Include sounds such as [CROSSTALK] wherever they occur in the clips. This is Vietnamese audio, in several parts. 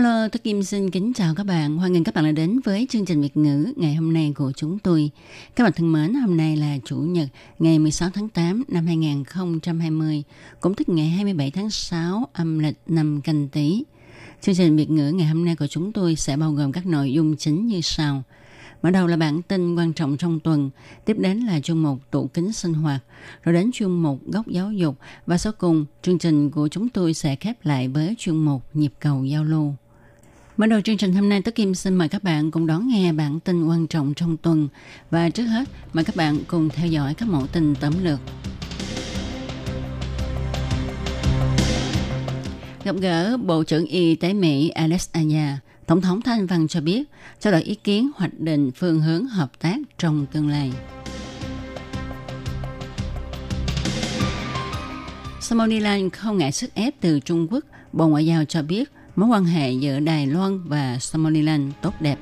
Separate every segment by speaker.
Speaker 1: Hello, tôi Kim xin kính chào các bạn. Hoan nghênh các bạn đã đến với chương trình Việt ngữ ngày hôm nay của chúng tôi. Các bạn thân mến, hôm nay là Chủ nhật ngày 16 tháng 8 năm 2020, cũng tức ngày 27 tháng 6 âm lịch năm canh tí. Chương trình Việt ngữ ngày hôm nay của chúng tôi sẽ bao gồm các nội dung chính như sau. Mở đầu là bản tin quan trọng trong tuần, tiếp đến là chuyên mục tủ kính sinh hoạt, rồi đến chuyên mục góc giáo dục và sau cùng chương trình của chúng tôi sẽ khép lại với chuyên mục nhịp cầu giao lưu. Mở đầu chương trình hôm nay, Tất Kim xin mời các bạn cùng đón nghe bản tin quan trọng trong tuần. Và trước hết, mời các bạn cùng theo dõi các mẫu tin tóm lược. Gặp gỡ Bộ trưởng Y tế Mỹ Alex Aya, Tổng thống Thanh Văn cho biết trao đổi ý kiến hoạch định phương hướng hợp tác trong tương lai. Somaliland không ngại sức ép từ Trung Quốc, Bộ Ngoại giao cho biết mối quan hệ giữa Đài Loan và Somaliland tốt đẹp.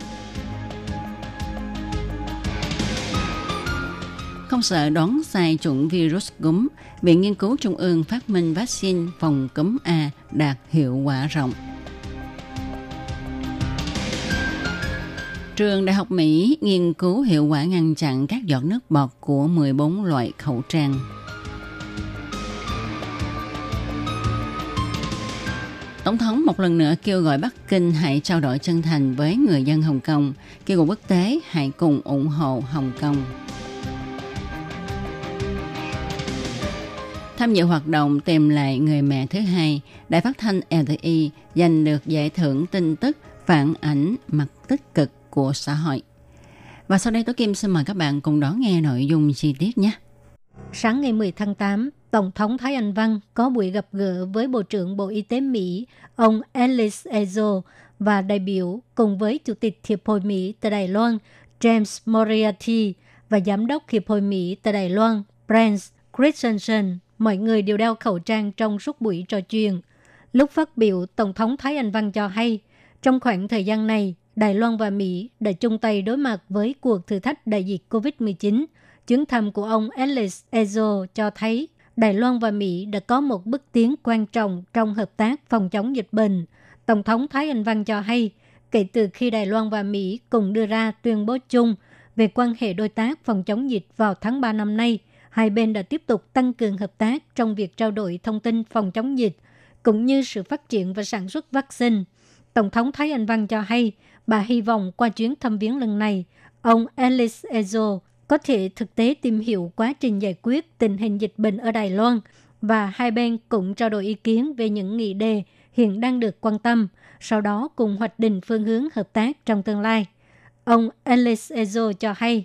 Speaker 1: Không sợ đón sai chủng virus cúm, Viện Nghiên cứu Trung ương phát minh vaccine phòng cúm A đạt hiệu quả rộng. Trường Đại học Mỹ nghiên cứu hiệu quả ngăn chặn các giọt nước bọt của 14 loại khẩu trang. Tổng thống một lần nữa kêu gọi Bắc Kinh hãy trao đổi chân thành với người dân Hồng Kông, kêu gọi quốc tế hãy cùng ủng hộ Hồng Kông. Tham dự hoạt động tìm lại người mẹ thứ hai, Đài phát thanh LTI giành được giải thưởng tin tức phản ảnh mặt tích cực của xã hội. Và sau đây Tố Kim xin mời các bạn cùng đón nghe nội dung chi tiết nhé.
Speaker 2: Sáng ngày 10 tháng 8, Tổng thống Thái Anh Văn có buổi gặp gỡ với Bộ trưởng Bộ Y tế Mỹ, ông Alice Ezo và đại biểu cùng với Chủ tịch Hiệp hội Mỹ tại Đài Loan, James Moriarty và Giám đốc Hiệp hội Mỹ tại Đài Loan, Brent Christensen. Mọi người đều đeo khẩu trang trong suốt buổi trò chuyện. Lúc phát biểu, Tổng thống Thái Anh Văn cho hay, trong khoảng thời gian này, Đài Loan và Mỹ đã chung tay đối mặt với cuộc thử thách đại dịch COVID-19. Chuyến thăm của ông Alice Ezo cho thấy Đài Loan và Mỹ đã có một bước tiến quan trọng trong hợp tác phòng chống dịch bệnh. Tổng thống Thái Anh Văn cho hay, kể từ khi Đài Loan và Mỹ cùng đưa ra tuyên bố chung về quan hệ đối tác phòng chống dịch vào tháng 3 năm nay, hai bên đã tiếp tục tăng cường hợp tác trong việc trao đổi thông tin phòng chống dịch, cũng như sự phát triển và sản xuất vaccine. Tổng thống Thái Anh Văn cho hay, bà hy vọng qua chuyến thăm viếng lần này, ông Alice Ezo có thể thực tế tìm hiểu quá trình giải quyết tình hình dịch bệnh ở Đài Loan và hai bên cũng trao đổi ý kiến về những nghị đề hiện đang được quan tâm, sau đó cùng hoạch định phương hướng hợp tác trong tương lai. Ông Alex Ezo cho hay,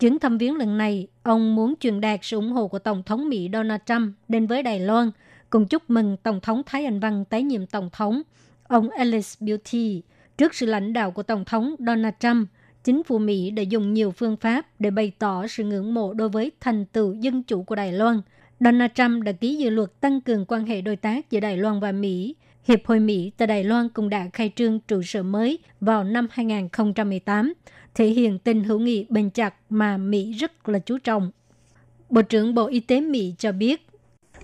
Speaker 2: chuyến thăm viếng lần này, ông muốn truyền đạt sự ủng hộ của Tổng thống Mỹ Donald Trump đến với Đài Loan, cùng chúc mừng Tổng thống Thái Anh Văn tái nhiệm Tổng thống. Ông Alice Beauty, trước sự lãnh đạo của Tổng thống Donald Trump, chính phủ Mỹ đã dùng nhiều phương pháp để bày tỏ sự ngưỡng mộ đối với thành tựu dân chủ của Đài Loan. Donald Trump đã ký dự luật tăng cường quan hệ đối tác giữa Đài Loan và Mỹ. Hiệp hội Mỹ tại Đài Loan cũng đã khai trương trụ sở mới vào năm 2018, thể hiện tình hữu nghị bền chặt mà Mỹ rất là chú trọng. Bộ trưởng Bộ Y tế Mỹ cho biết,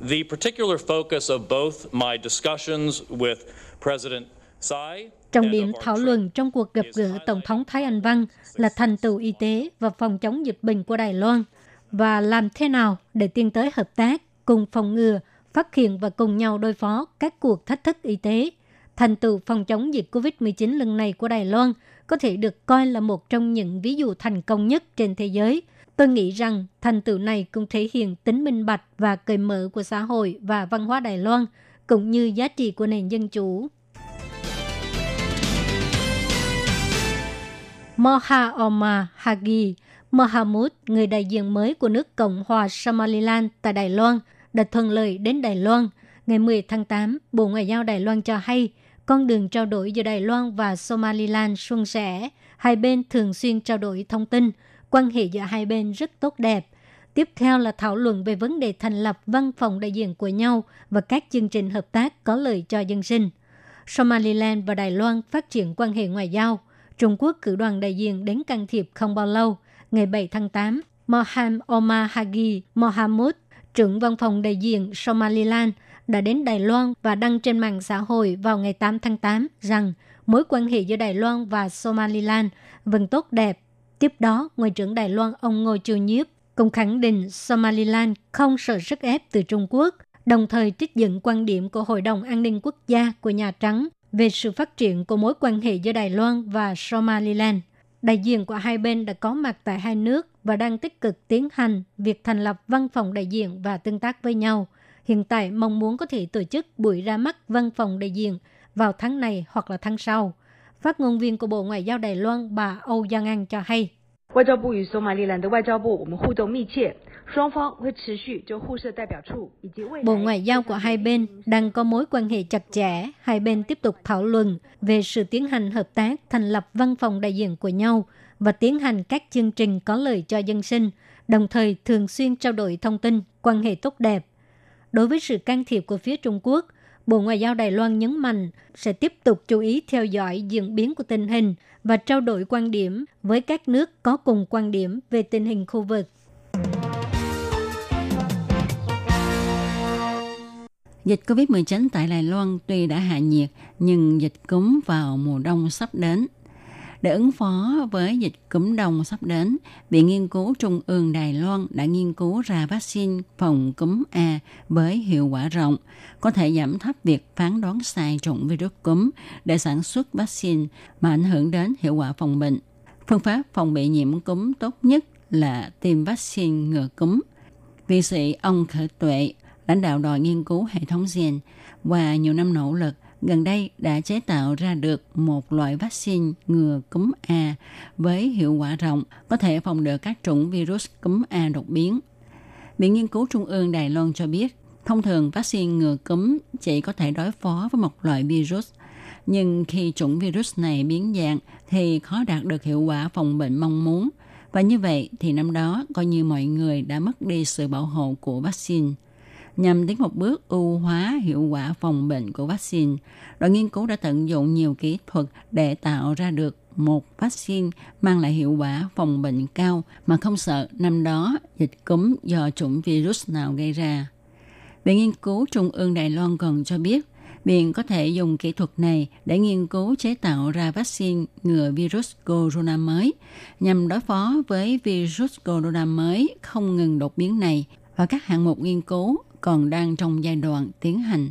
Speaker 3: The particular focus of both my discussions with President Tsai
Speaker 2: Trọng điểm thảo luận trong cuộc gặp gỡ Tổng thống Thái Anh Văn là thành tựu y tế và phòng chống dịch bệnh của Đài Loan và làm thế nào để tiến tới hợp tác cùng phòng ngừa, phát hiện và cùng nhau đối phó các cuộc thách thức y tế. Thành tựu phòng chống dịch COVID-19 lần này của Đài Loan có thể được coi là một trong những ví dụ thành công nhất trên thế giới. Tôi nghĩ rằng thành tựu này cũng thể hiện tính minh bạch và cởi mở của xã hội và văn hóa Đài Loan, cũng như giá trị của nền dân chủ. Moha Omar Hagi Mohamud, người đại diện mới của nước Cộng hòa Somaliland tại Đài Loan, đã thuận lợi đến Đài Loan. Ngày 10 tháng 8, Bộ Ngoại giao Đài Loan cho hay con đường trao đổi giữa Đài Loan và Somaliland suôn sẻ. Hai bên thường xuyên trao đổi thông tin, quan hệ giữa hai bên rất tốt đẹp. Tiếp theo là thảo luận về vấn đề thành lập văn phòng đại diện của nhau và các chương trình hợp tác có lợi cho dân sinh. Somaliland và Đài Loan phát triển quan hệ ngoại giao. Trung Quốc cử đoàn đại diện đến can thiệp không bao lâu. Ngày 7 tháng 8, Moham Omar Hagi Mohamud, trưởng văn phòng đại diện Somaliland, đã đến Đài Loan và đăng trên mạng xã hội vào ngày 8 tháng 8 rằng mối quan hệ giữa Đài Loan và Somaliland vẫn tốt đẹp. Tiếp đó, Ngoại trưởng Đài Loan ông Ngô Chiêu Nhiếp cũng khẳng định Somaliland không sợ sức ép từ Trung Quốc, đồng thời trích dẫn quan điểm của Hội đồng An ninh Quốc gia của Nhà Trắng về sự phát triển của mối quan hệ giữa Đài Loan và Somaliland. Đại diện của hai bên đã có mặt tại hai nước và đang tích cực tiến hành việc thành lập văn phòng đại diện và tương tác với nhau. Hiện tại, mong muốn có thể tổ chức buổi ra mắt văn phòng đại diện vào tháng này hoặc là tháng sau. Phát ngôn viên của Bộ Ngoại giao Đài Loan bà Âu Giang An cho hay. Ngoại Bộ Ngoại giao của hai bên đang có mối quan hệ chặt chẽ. Hai bên tiếp tục thảo luận về sự tiến hành hợp tác, thành lập văn phòng đại diện của nhau và tiến hành các chương trình có lợi cho dân sinh, đồng thời thường xuyên trao đổi thông tin, quan hệ tốt đẹp. Đối với sự can thiệp của phía Trung Quốc, Bộ Ngoại giao Đài Loan nhấn mạnh sẽ tiếp tục chú ý theo dõi diễn biến của tình hình và trao đổi quan điểm với các nước có cùng quan điểm về tình hình khu vực.
Speaker 1: Dịch COVID-19 tại Đài Loan tuy đã hạ nhiệt, nhưng dịch cúm vào mùa đông sắp đến để ứng phó với dịch cúm đông sắp đến, Viện Nghiên cứu Trung ương Đài Loan đã nghiên cứu ra vaccine phòng cúm A với hiệu quả rộng, có thể giảm thấp việc phán đoán sai chủng virus cúm để sản xuất vaccine mà ảnh hưởng đến hiệu quả phòng bệnh. Phương pháp phòng bị nhiễm cúm tốt nhất là tiêm vaccine ngừa cúm. vị sĩ ông Khởi Tuệ, lãnh đạo đòi nghiên cứu hệ thống gen, và nhiều năm nỗ lực, gần đây đã chế tạo ra được một loại vaccine ngừa cúm A với hiệu quả rộng, có thể phòng được các chủng virus cúm A đột biến. Viện Nghiên cứu Trung ương Đài Loan cho biết, thông thường vaccine ngừa cúm chỉ có thể đối phó với một loại virus, nhưng khi chủng virus này biến dạng thì khó đạt được hiệu quả phòng bệnh mong muốn. Và như vậy thì năm đó coi như mọi người đã mất đi sự bảo hộ của vaccine nhằm tiến một bước ưu hóa hiệu quả phòng bệnh của vaccine. Đội nghiên cứu đã tận dụng nhiều kỹ thuật để tạo ra được một vaccine mang lại hiệu quả phòng bệnh cao mà không sợ năm đó dịch cúm do chủng virus nào gây ra. Viện nghiên cứu Trung ương Đài Loan còn cho biết, Viện có thể dùng kỹ thuật này để nghiên cứu chế tạo ra vaccine ngừa virus corona mới nhằm đối phó với virus corona mới không ngừng đột biến này và các hạng mục nghiên cứu còn đang trong giai đoạn tiến hành.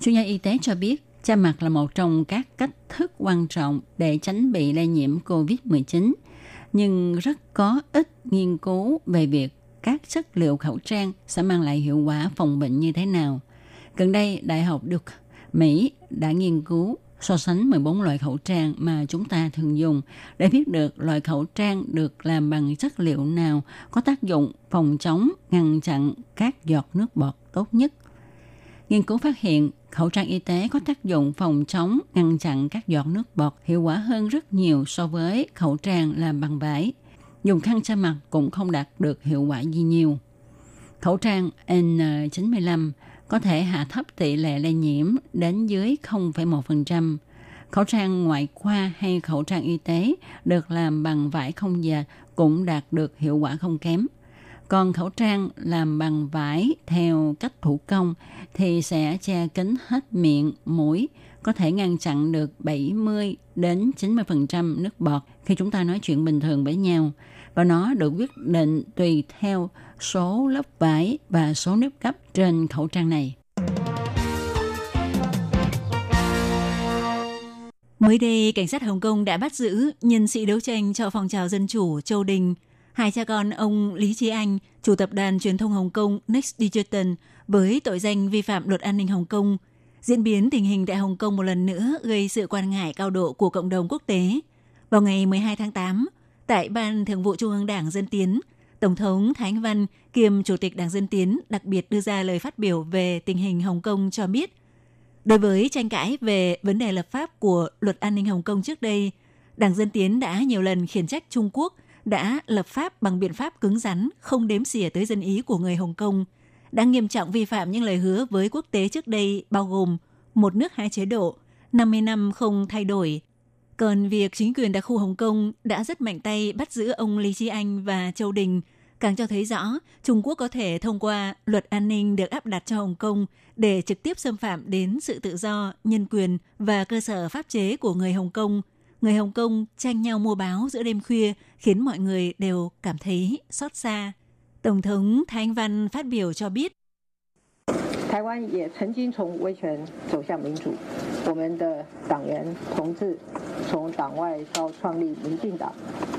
Speaker 1: Chuyên gia y tế cho biết, cha mặt là một trong các cách thức quan trọng để tránh bị lây nhiễm COVID-19, nhưng rất có ít nghiên cứu về việc các chất liệu khẩu trang sẽ mang lại hiệu quả phòng bệnh như thế nào. Gần đây, Đại học Duke, Mỹ đã nghiên cứu so sánh 14 loại khẩu trang mà chúng ta thường dùng để biết được loại khẩu trang được làm bằng chất liệu nào có tác dụng phòng chống, ngăn chặn các giọt nước bọt tốt nhất. Nghiên cứu phát hiện khẩu trang y tế có tác dụng phòng chống, ngăn chặn các giọt nước bọt hiệu quả hơn rất nhiều so với khẩu trang làm bằng vải. Dùng khăn che mặt cũng không đạt được hiệu quả gì nhiều. Khẩu trang N95 có thể hạ thấp tỷ lệ lây nhiễm đến dưới 0,1%. Khẩu trang ngoại khoa hay khẩu trang y tế được làm bằng vải không dệt cũng đạt được hiệu quả không kém. Còn khẩu trang làm bằng vải theo cách thủ công thì sẽ che kín hết miệng, mũi, có thể ngăn chặn được 70 đến 90% nước bọt khi chúng ta nói chuyện bình thường với nhau. Và nó được quyết định tùy theo số lớp vải và số nếp gấp trên khẩu trang này.
Speaker 4: Mới đây, cảnh sát Hồng Kông đã bắt giữ nhân sĩ đấu tranh cho phong trào dân chủ Châu Đình. Hai cha con ông Lý Trí Anh, chủ tập đoàn truyền thông Hồng Kông Next Digital với tội danh vi phạm luật an ninh Hồng Kông. Diễn biến tình hình tại Hồng Kông một lần nữa gây sự quan ngại cao độ của cộng đồng quốc tế. Vào ngày 12 tháng 8, tại Ban Thường vụ Trung ương Đảng Dân Tiến, Tổng thống Thái Anh Văn kiêm Chủ tịch Đảng Dân Tiến đặc biệt đưa ra lời phát biểu về tình hình Hồng Kông cho biết, đối với tranh cãi về vấn đề lập pháp của luật an ninh Hồng Kông trước đây, Đảng Dân Tiến đã nhiều lần khiển trách Trung Quốc đã lập pháp bằng biện pháp cứng rắn, không đếm xỉa tới dân ý của người Hồng Kông, đã nghiêm trọng vi phạm những lời hứa với quốc tế trước đây bao gồm một nước hai chế độ, 50 năm không thay đổi, còn việc chính quyền đặc khu Hồng Kông đã rất mạnh tay bắt giữ ông Lý Chi Anh và Châu Đình, càng cho thấy rõ Trung Quốc có thể thông qua luật an ninh được áp đặt cho Hồng Kông để trực tiếp xâm phạm đến sự tự do, nhân quyền và cơ sở pháp chế của người Hồng Kông. Người Hồng Kông tranh nhau mua báo giữa đêm khuya khiến mọi người đều cảm thấy xót xa. Tổng thống Thái Anh Văn phát biểu cho biết
Speaker 5: 台湾也曾经从威权走向民主，我们的党员同志从党外到创立民进党，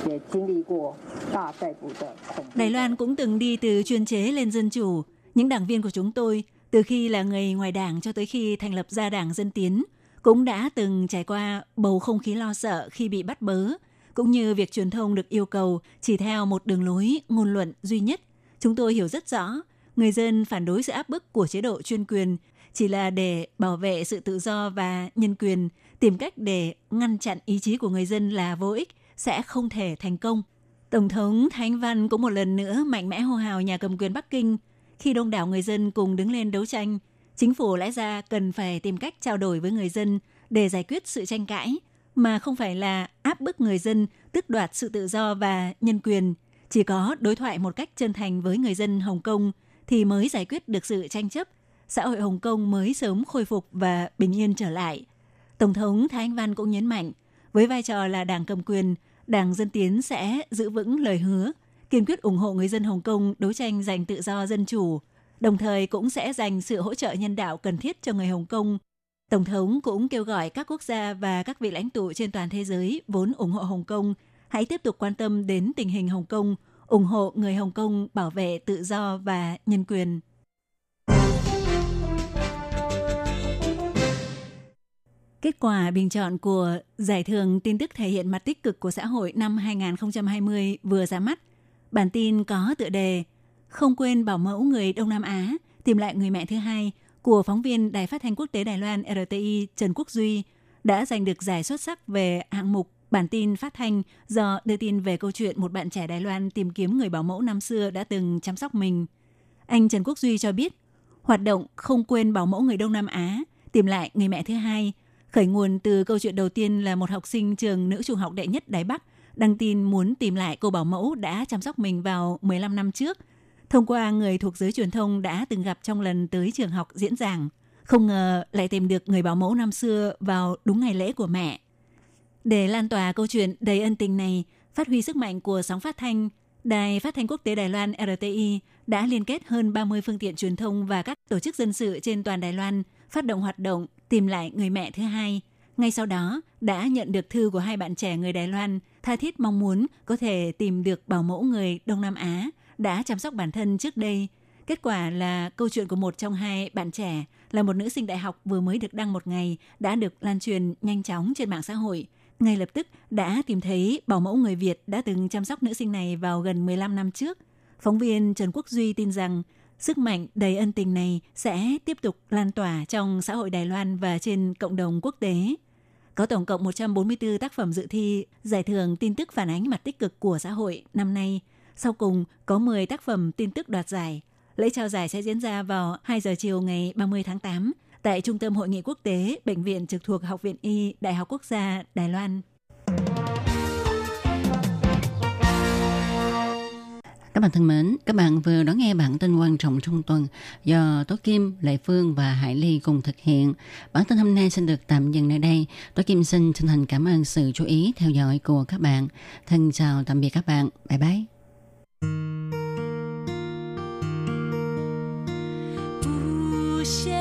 Speaker 5: 也经历过大逮捕的恐怖。
Speaker 4: Đài Loan cũng từng đi từ chuyên chế lên dân chủ. Những đảng viên của chúng tôi, từ khi là người ngoài đảng cho tới khi thành lập ra đảng Dân Tiến, cũng đã từng trải qua bầu không khí lo sợ khi bị bắt bớ, cũng như việc truyền thông được yêu cầu chỉ theo một đường lối ngôn luận duy nhất. Chúng tôi hiểu rất rõ, người dân phản đối sự áp bức của chế độ chuyên quyền chỉ là để bảo vệ sự tự do và nhân quyền, tìm cách để ngăn chặn ý chí của người dân là vô ích, sẽ không thể thành công. Tổng thống Thánh Văn cũng một lần nữa mạnh mẽ hô hào nhà cầm quyền Bắc Kinh khi đông đảo người dân cùng đứng lên đấu tranh. Chính phủ lẽ ra cần phải tìm cách trao đổi với người dân để giải quyết sự tranh cãi, mà không phải là áp bức người dân tước đoạt sự tự do và nhân quyền. Chỉ có đối thoại một cách chân thành với người dân Hồng Kông thì mới giải quyết được sự tranh chấp, xã hội Hồng Kông mới sớm khôi phục và bình yên trở lại. Tổng thống Thái Anh Văn cũng nhấn mạnh, với vai trò là đảng cầm quyền, Đảng Dân Tiến sẽ giữ vững lời hứa, kiên quyết ủng hộ người dân Hồng Kông đấu tranh giành tự do dân chủ, đồng thời cũng sẽ dành sự hỗ trợ nhân đạo cần thiết cho người Hồng Kông. Tổng thống cũng kêu gọi các quốc gia và các vị lãnh tụ trên toàn thế giới vốn ủng hộ Hồng Kông hãy tiếp tục quan tâm đến tình hình Hồng Kông, ủng hộ người Hồng Kông bảo vệ tự do và nhân quyền. Kết quả bình chọn của Giải thưởng tin tức thể hiện mặt tích cực của xã hội năm 2020 vừa ra mắt. Bản tin có tựa đề Không quên bảo mẫu người Đông Nam Á, tìm lại người mẹ thứ hai của phóng viên Đài phát thanh quốc tế Đài Loan RTI Trần Quốc Duy đã giành được giải xuất sắc về hạng mục bản tin phát thanh giờ đưa tin về câu chuyện một bạn trẻ Đài Loan tìm kiếm người bảo mẫu năm xưa đã từng chăm sóc mình. Anh Trần Quốc Duy cho biết, hoạt động không quên bảo mẫu người Đông Nam Á, tìm lại người mẹ thứ hai, khởi nguồn từ câu chuyện đầu tiên là một học sinh trường nữ trung học đệ nhất Đài Bắc đăng tin muốn tìm lại cô bảo mẫu đã chăm sóc mình vào 15 năm trước. Thông qua người thuộc giới truyền thông đã từng gặp trong lần tới trường học diễn giảng, không ngờ lại tìm được người bảo mẫu năm xưa vào đúng ngày lễ của mẹ. Để lan tỏa câu chuyện đầy ân tình này, phát huy sức mạnh của sóng phát thanh, Đài Phát thanh Quốc tế Đài Loan RTI đã liên kết hơn 30 phương tiện truyền thông và các tổ chức dân sự trên toàn Đài Loan phát động hoạt động tìm lại người mẹ thứ hai. Ngay sau đó, đã nhận được thư của hai bạn trẻ người Đài Loan tha thiết mong muốn có thể tìm được bảo mẫu người Đông Nam Á đã chăm sóc bản thân trước đây. Kết quả là câu chuyện của một trong hai bạn trẻ là một nữ sinh đại học vừa mới được đăng một ngày đã được lan truyền nhanh chóng trên mạng xã hội. Ngay lập tức đã tìm thấy bảo mẫu người Việt đã từng chăm sóc nữ sinh này vào gần 15 năm trước. Phóng viên Trần Quốc Duy tin rằng sức mạnh đầy ân tình này sẽ tiếp tục lan tỏa trong xã hội Đài Loan và trên cộng đồng quốc tế. Có tổng cộng 144 tác phẩm dự thi giải thưởng tin tức phản ánh mặt tích cực của xã hội năm nay. Sau cùng, có 10 tác phẩm tin tức đoạt giải. Lễ trao giải sẽ diễn ra vào 2 giờ chiều ngày 30 tháng 8 tại Trung tâm Hội nghị quốc tế, Bệnh viện trực thuộc Học viện Y, Đại học Quốc gia Đài Loan.
Speaker 1: Các bạn thân mến, các bạn vừa đón nghe bản tin quan trọng trong tuần do Tố Kim, Lệ Phương và Hải Ly cùng thực hiện. Bản tin hôm nay xin được tạm dừng nơi đây. Tố Kim xin chân thành cảm ơn sự chú ý theo dõi của các bạn. Thân chào tạm biệt các bạn. Bye bye.
Speaker 6: Thank.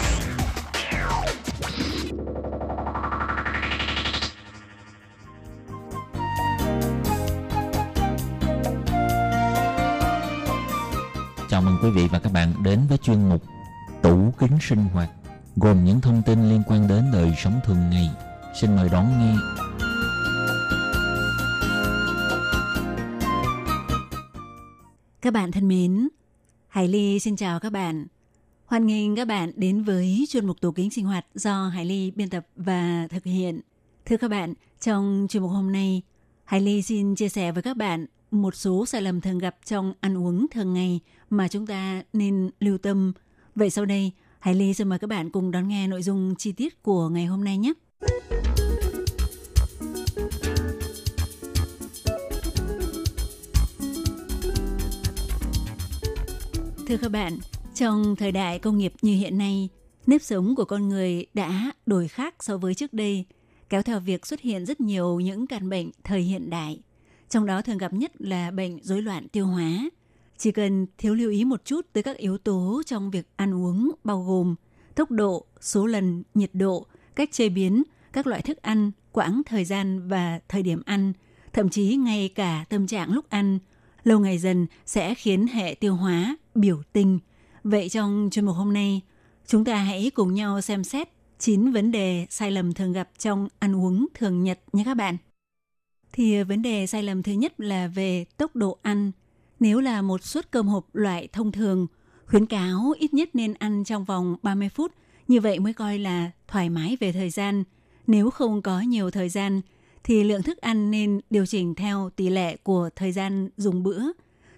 Speaker 7: Chào mừng quý vị và các bạn đến với chuyên mục Tủ kính sinh hoạt gồm những thông tin liên quan đến đời sống thường ngày. Xin mời đón nghe.
Speaker 4: Các bạn thân mến, Hải Ly xin chào các bạn. Hoan nghênh các bạn đến với chuyên mục tủ kính sinh hoạt do Hải Ly biên tập và thực hiện. Thưa các bạn, trong chuyên mục hôm nay, Hải Ly xin chia sẻ với các bạn một số sai lầm thường gặp trong ăn uống thường ngày mà chúng ta nên lưu tâm. Vậy sau đây, Hải Ly xin mời các bạn cùng đón nghe nội dung chi tiết của ngày hôm nay nhé. Thưa các bạn, trong thời đại công nghiệp như hiện nay, nếp sống của con người đã đổi khác so với trước đây, kéo theo việc xuất hiện rất nhiều những căn bệnh thời hiện đại. Trong đó thường gặp nhất là bệnh rối loạn tiêu hóa. Chỉ cần thiếu lưu ý một chút tới các yếu tố trong việc ăn uống bao gồm tốc độ, số lần, nhiệt độ, cách chế biến, các loại thức ăn, quãng thời gian và thời điểm ăn, thậm chí ngay cả tâm trạng lúc ăn, lâu ngày dần sẽ khiến hệ tiêu hóa biểu tình. Vậy trong chuyên mục hôm nay, chúng ta hãy cùng nhau xem xét 9 vấn đề sai lầm thường gặp trong ăn uống thường nhật nhé các bạn. Thì ờ, vấn đề sai lầm thứ nhất là về tốc độ ăn. Nếu là một suất cơm hộp loại thông thường, khuyến cáo ít nhất nên ăn trong vòng 30 phút, như vậy mới coi là thoải mái về thời gian. Nếu không có nhiều thời gian, thì lượng thức ăn nên điều chỉnh theo tỷ lệ của thời gian dùng bữa.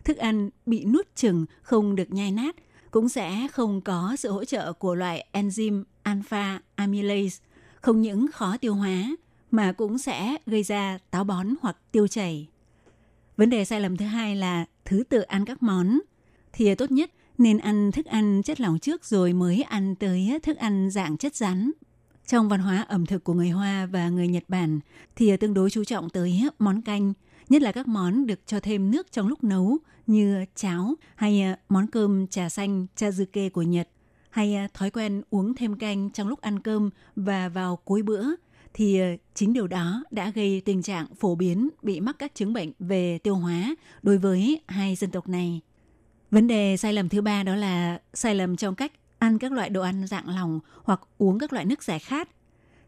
Speaker 4: Thức ăn bị nuốt chừng không được nhai nát cũng sẽ không có sự hỗ trợ của loại enzyme alpha amylase, không những khó tiêu hóa mà cũng sẽ gây ra táo bón hoặc tiêu chảy. Vấn đề sai lầm thứ hai là thứ tự ăn các món. Thì tốt nhất nên ăn thức ăn chất lỏng trước rồi mới ăn tới thức ăn dạng chất rắn. Trong văn hóa ẩm thực của người Hoa và người Nhật Bản thì tương đối chú trọng tới món canh, nhất là các món được cho thêm nước trong lúc nấu như cháo hay ờ, món cơm trà xanh chazuke của Nhật hay ờ, thói quen uống thêm canh trong lúc ăn cơm và vào cuối bữa thì ờ, chính điều đó đã gây tình trạng phổ biến bị mắc các chứng bệnh về tiêu hóa đối với hai dân tộc này. Vấn đề sai lầm thứ ba đó là sai lầm trong cách ăn các loại đồ ăn dạng lỏng hoặc uống các loại nước giải khát.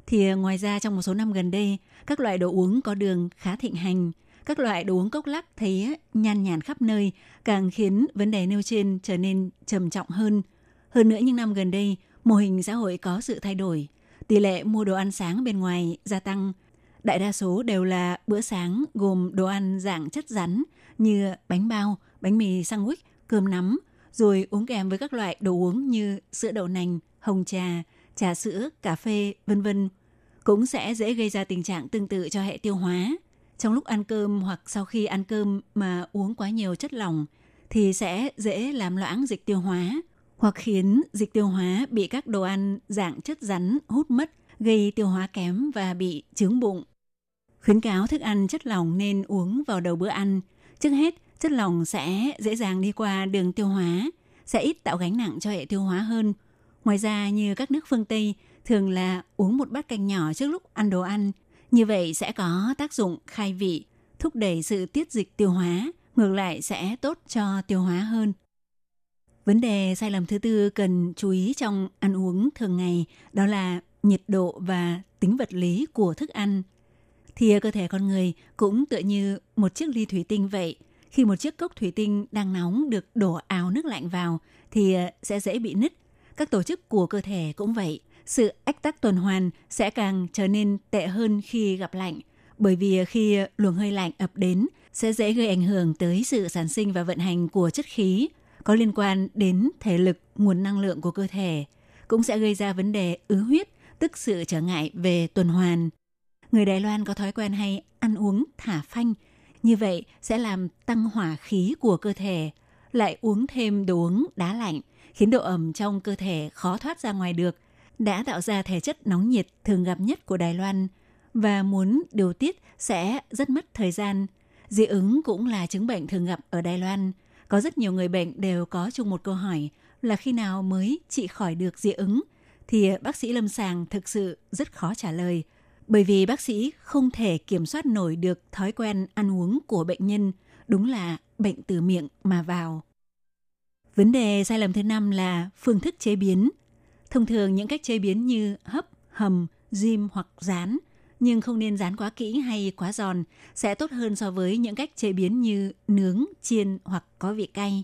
Speaker 4: Thì ngoài ra trong một số năm gần đây, các loại đồ uống có đường khá thịnh hành. Các loại đồ uống cốc lắc thấy nhan nhản khắp nơi, càng khiến vấn đề nêu trên trở nên trầm trọng hơn. Hơn nữa những năm gần đây, mô hình xã hội có sự thay đổi. Tỷ lệ mua đồ ăn sáng bên ngoài gia tăng. Đại đa số đều là bữa sáng gồm đồ ăn dạng chất rắn như bánh bao, bánh mì sandwich, cơm nắm, rồi uống kèm với các loại đồ uống như sữa đậu nành, hồng trà, trà sữa, cà phê, vân vân cũng sẽ dễ gây ra tình trạng tương tự cho hệ tiêu hóa. Trong lúc ăn cơm hoặc sau khi ăn cơm mà uống quá nhiều chất lỏng thì sẽ dễ làm loãng dịch tiêu hóa hoặc khiến dịch tiêu hóa bị các đồ ăn dạng chất rắn hút mất, gây tiêu hóa kém và bị trướng bụng. Khuyến cáo thức ăn chất lỏng nên uống vào đầu bữa ăn. Trước hết, chất lỏng sẽ dễ dàng đi qua đường tiêu hóa, sẽ ít tạo gánh nặng cho hệ tiêu hóa hơn. Ngoài ra như các nước phương Tây thường là uống một bát canh nhỏ trước lúc ăn đồ ăn, như vậy sẽ có tác dụng khai vị, thúc đẩy sự tiết dịch tiêu hóa, ngược lại sẽ tốt cho tiêu hóa hơn. Vấn đề sai lầm thứ tư cần chú ý trong ăn uống thường ngày đó là nhiệt độ và tính vật lý của thức ăn. Thì cơ thể con người cũng tựa như một chiếc ly thủy tinh vậy, khi một chiếc cốc thủy tinh đang nóng được đổ áo nước lạnh vào thì ờ, sẽ dễ bị nứt. Các tổ chức của cơ thể cũng vậy. Sự ách tắc tuần hoàn sẽ càng trở nên tệ hơn khi gặp lạnh, bởi vì khi luồng hơi lạnh ập đến sẽ dễ gây ảnh hưởng tới sự sản sinh và vận hành của chất khí có liên quan đến thể lực, nguồn năng lượng của cơ thể, cũng sẽ gây ra vấn đề ứ huyết, tức sự trở ngại về tuần hoàn. Người Đài Loan có thói quen hay ăn uống thả phanh, như vậy sẽ làm tăng hỏa khí của cơ thể, lại uống thêm đồ uống đá lạnh, khiến độ ẩm trong cơ thể khó thoát ra ngoài được, đã tạo ra thể chất nóng nhiệt thường gặp nhất của Đài Loan và muốn điều tiết sẽ rất mất thời gian. Dị ứng cũng là chứng bệnh thường gặp ở Đài Loan. có rất nhiều người bệnh đều có chung một câu hỏi là khi nào mới trị khỏi được dị ứng thì bác sĩ lâm sàng thực sự rất khó trả lời bởi vì bác sĩ không thể kiểm soát nổi được thói quen ăn uống của bệnh nhân, đúng là bệnh từ miệng mà vào. Vấn đề sai lầm thứ năm là phương thức chế biến. Thông thường những cách chế biến như hấp, hầm, rim hoặc rán, nhưng không nên rán quá kỹ hay quá giòn, sẽ tốt hơn so với những cách chế biến như nướng, chiên hoặc có vị cay.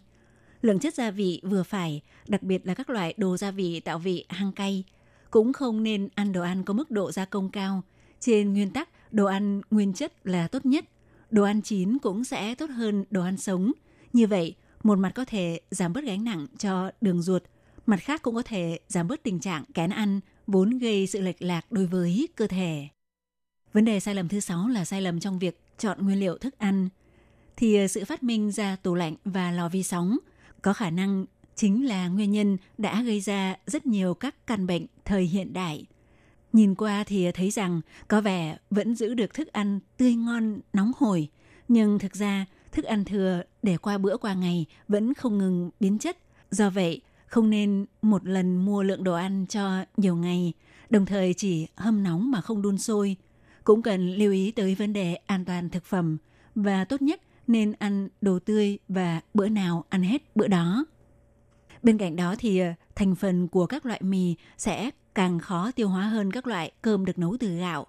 Speaker 4: Lượng chất gia vị vừa phải, đặc biệt là các loại đồ gia vị tạo vị hăng cay. Cũng không nên ăn đồ ăn có mức độ gia công cao. Trên nguyên tắc, đồ ăn nguyên chất là tốt nhất. Đồ ăn chín cũng sẽ tốt hơn đồ ăn sống. Như vậy, một mặt có thể giảm bớt gánh nặng cho đường ruột, mặt khác cũng có thể giảm bớt tình trạng kén ăn vốn gây sự lệch lạc đối với cơ thể. Vấn đề sai lầm thứ sáu là sai lầm trong việc chọn nguyên liệu thức ăn. Thì ờ, sự phát minh ra tủ lạnh và lò vi sóng có khả năng chính là nguyên nhân đã gây ra rất nhiều các căn bệnh thời hiện đại. Nhìn qua thì thấy rằng có vẻ vẫn giữ được thức ăn tươi ngon, nóng hổi, nhưng thực ra thức ăn thừa để qua bữa qua ngày vẫn không ngừng biến chất. Do vậy, không nên một lần mua lượng đồ ăn cho nhiều ngày, đồng thời chỉ hâm nóng mà không đun sôi. Cũng cần lưu ý tới vấn đề an toàn thực phẩm và tốt nhất nên ăn đồ tươi và bữa nào ăn hết bữa đó. Bên cạnh đó thì ờ, thành phần của các loại mì sẽ càng khó tiêu hóa hơn các loại cơm được nấu từ gạo.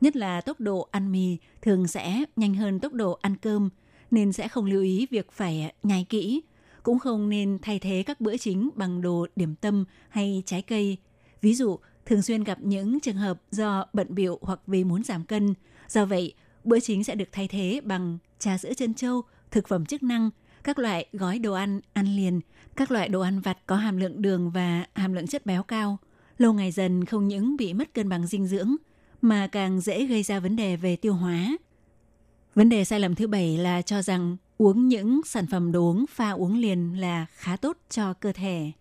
Speaker 4: Nhất là tốc độ ăn mì thường sẽ nhanh hơn tốc độ ăn cơm, nên sẽ không lưu ý việc phải nhai kỹ. Cũng không nên thay thế các bữa chính bằng đồ điểm tâm hay trái cây. Ví dụ, thường xuyên gặp những trường hợp do bận biệu hoặc vì muốn giảm cân. Do vậy, bữa chính sẽ được thay thế bằng trà sữa chân trâu, thực phẩm chức năng, các loại gói đồ ăn, ăn liền, các loại đồ ăn vặt có hàm lượng đường và hàm lượng chất béo cao. Lâu ngày dần không những bị mất cân bằng dinh dưỡng, mà càng dễ gây ra vấn đề về tiêu hóa. Vấn đề sai lầm thứ bảy là cho rằng uống những sản phẩm đồ uống pha uống liền là khá tốt cho cơ thể.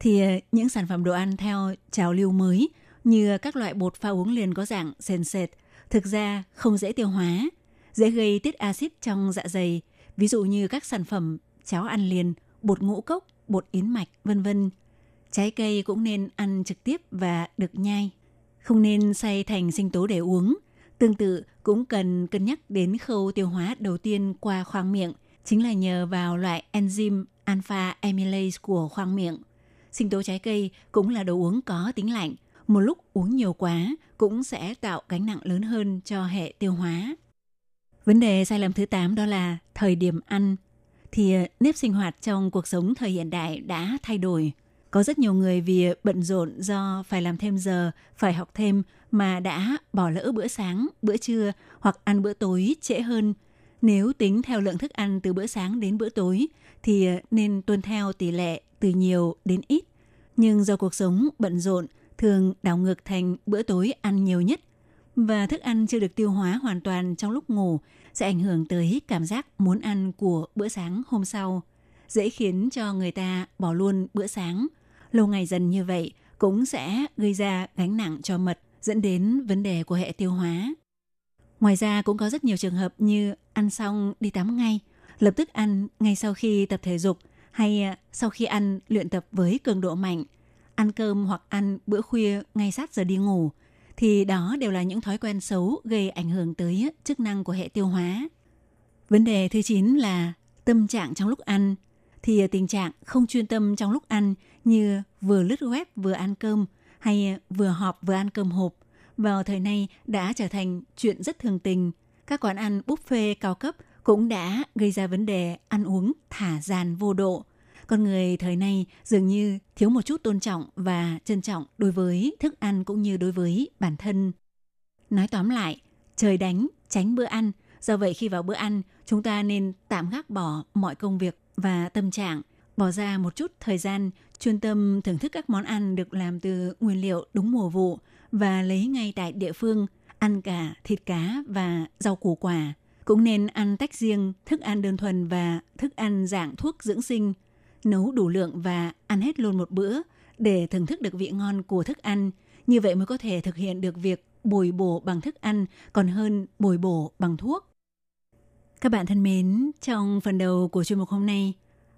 Speaker 4: Thì ờ, những sản phẩm đồ ăn theo trào lưu mới như các loại bột pha uống liền có dạng sền sệt, thực ra không dễ tiêu hóa, dễ gây tiết axit trong dạ dày, ví dụ như các sản phẩm cháo ăn liền, bột ngũ cốc, bột yến mạch, vân vân. Trái cây cũng nên ăn trực tiếp và được nhai, không nên xay thành sinh tố để uống. Tương tự cũng cần cân nhắc đến khâu tiêu hóa đầu tiên qua khoang miệng, chính là nhờ vào loại enzyme alpha amylase của khoang miệng. Sinh tố trái cây cũng là đồ uống có tính lạnh, một lúc uống nhiều quá cũng sẽ tạo gánh nặng lớn hơn cho hệ tiêu hóa. Vấn đề sai lầm thứ 8 đó là thời điểm ăn. Thì ờ, nếp sinh hoạt trong cuộc sống thời hiện đại đã thay đổi. Có rất nhiều người vì bận rộn do phải làm thêm giờ, phải học thêm mà đã bỏ lỡ bữa sáng, bữa trưa hoặc ăn bữa tối trễ hơn. Nếu tính theo lượng thức ăn từ bữa sáng đến bữa tối thì ờ, nên tuân theo tỷ lệ từ nhiều đến ít. Nhưng do cuộc sống bận rộn, thường đảo ngược thành bữa tối ăn nhiều nhất và thức ăn chưa được tiêu hóa hoàn toàn trong lúc ngủ sẽ ảnh hưởng tới cảm giác muốn ăn của bữa sáng hôm sau, dễ khiến cho người ta bỏ luôn bữa sáng. Lâu ngày dần như vậy cũng sẽ gây ra gánh nặng cho mật, dẫn đến vấn đề của hệ tiêu hóa. Ngoài ra cũng có rất nhiều trường hợp như ăn xong đi tắm ngay, lập tức ăn ngay sau khi tập thể dục hay à, sau khi ăn luyện tập với cường độ mạnh, ăn cơm hoặc ăn bữa khuya ngay sát giờ đi ngủ – thì đó đều là những thói quen xấu gây ảnh hưởng tới chức năng của hệ tiêu hóa. Vấn đề thứ 9 là tâm trạng trong lúc ăn. Thì à, tình trạng không chuyên tâm trong lúc ăn như vừa lướt web vừa ăn cơm hay vừa họp vừa ăn cơm hộp vào thời nay đã trở thành chuyện rất thường tình. Các quán ăn buffet cao cấp cũng đã gây ra vấn đề ăn uống thả dàn vô độ – con người thời nay dường như thiếu một chút tôn trọng và trân trọng đối với thức ăn cũng như đối với bản thân. Nói tóm lại, trời đánh, tránh bữa ăn. Do vậy khi vào bữa ăn, chúng ta nên tạm gác bỏ mọi công việc và tâm trạng, bỏ ra một chút thời gian chuyên tâm thưởng thức các món ăn được làm từ nguyên liệu đúng mùa vụ và lấy ngay tại địa phương, ăn cả thịt cá và rau củ quả. Cũng nên ăn tách riêng thức ăn đơn thuần và thức ăn dạng thuốc dưỡng sinh nấu đủ lượng và ăn hết luôn một bữa để thưởng thức được vị ngon của thức ăn. Như vậy mới có thể thực hiện được việc bồi bổ bằng thức ăn còn hơn bồi bổ bằng thuốc. Các bạn thân mến, trong phần đầu của chuyên mục hôm nay,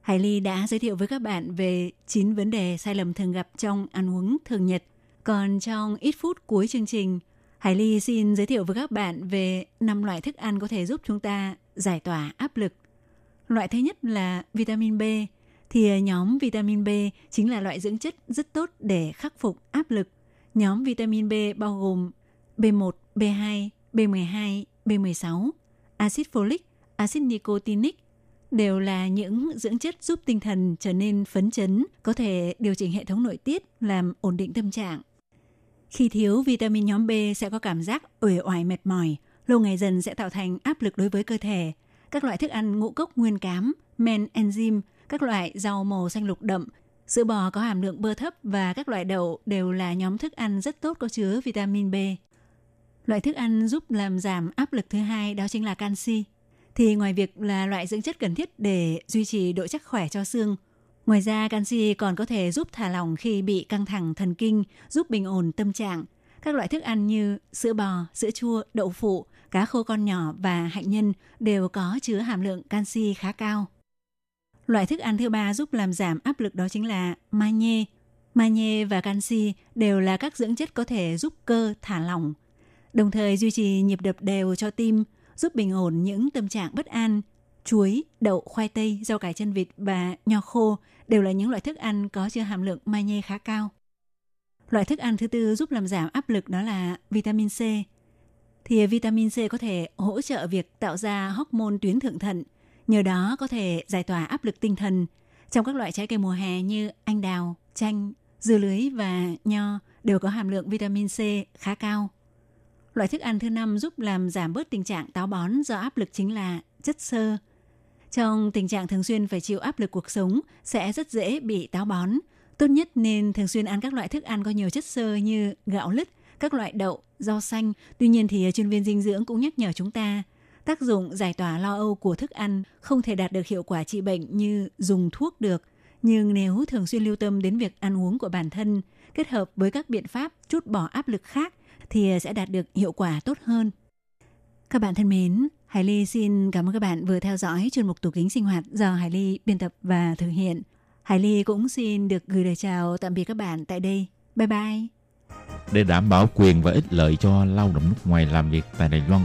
Speaker 4: Hải Ly đã giới thiệu với các bạn về 9 vấn đề sai lầm thường gặp trong ăn uống thường nhật. Còn trong ít phút cuối chương trình, Hải Ly xin giới thiệu với các bạn về 5 loại thức ăn có thể giúp chúng ta giải tỏa áp lực. Loại thứ nhất là vitamin B. Thì nhóm vitamin B chính là loại dưỡng chất rất tốt để khắc phục áp lực. Nhóm vitamin B bao gồm B1, B2, B12, B16, axit folic, axit nicotinic, đều là những dưỡng chất giúp tinh thần trở nên phấn chấn, có thể điều chỉnh hệ thống nội tiết, làm ổn định tâm trạng. Khi thiếu vitamin nhóm B sẽ có cảm giác uể oải mệt mỏi, lâu ngày dần sẽ tạo thành áp lực đối với cơ thể. Các loại thức ăn ngũ cốc nguyên cám, men enzyme, các loại rau màu xanh lục đậm, sữa bò có hàm lượng bơ thấp và các loại đậu đều là nhóm thức ăn rất tốt có chứa vitamin B. Loại thức ăn giúp làm giảm áp lực thứ hai đó chính là canxi thì ngoài việc là loại dưỡng chất cần thiết để duy trì độ chắc khỏe cho xương, ngoài ra canxi còn có thể giúp thả lỏng khi bị căng thẳng thần kinh, giúp bình ổn tâm trạng. Các loại thức ăn như sữa bò, sữa chua, đậu phụ, cá khô con nhỏ và hạnh nhân đều có chứa hàm lượng canxi khá cao. Loại thức ăn thứ ba giúp làm giảm áp lực đó chính là magie. Magie và canxi đều là các dưỡng chất có thể giúp cơ thả lỏng, đồng thời duy trì nhịp đập đều cho tim, giúp bình ổn những tâm trạng bất an. Chuối, đậu, khoai tây, rau cải chân vịt và nho khô đều là những loại thức ăn có chứa hàm lượng magie khá cao. Loại thức ăn thứ tư giúp làm giảm áp lực đó là vitamin C. Thì vitamin C có thể hỗ trợ việc tạo ra hormone tuyến thượng thận, nhờ đó có thể giải tỏa áp lực tinh thần. Trong các loại trái cây mùa hè như anh đào, chanh, dưa lưới và nho đều có hàm lượng vitamin C khá cao. Loại thức ăn thứ năm giúp làm giảm bớt tình trạng táo bón do áp lực chính là chất xơ. Trong tình trạng thường xuyên phải chịu áp lực cuộc sống sẽ rất dễ bị táo bón. Tốt nhất nên thường xuyên ăn các loại thức ăn có nhiều chất xơ như gạo lứt, các loại đậu, rau xanh. Tuy nhiên thì chuyên viên dinh dưỡng cũng nhắc nhở chúng ta tác dụng giải tỏa lo âu của thức ăn không thể đạt được hiệu quả trị bệnh như dùng thuốc được. Nhưng nếu thường xuyên lưu tâm đến việc ăn uống của bản thân, kết hợp với các biện pháp chút bỏ áp lực khác thì sẽ đạt được hiệu quả tốt hơn. Các bạn thân mến, Hải Ly xin cảm ơn các bạn vừa theo dõi chuyên mục tủ kính sinh hoạt do Hải Ly biên tập và thực hiện. Hải Ly cũng xin được gửi lời chào tạm biệt các bạn tại đây. Bye bye!
Speaker 7: Để đảm bảo quyền và ích lợi cho lao động nước ngoài làm việc tại Đài Loan,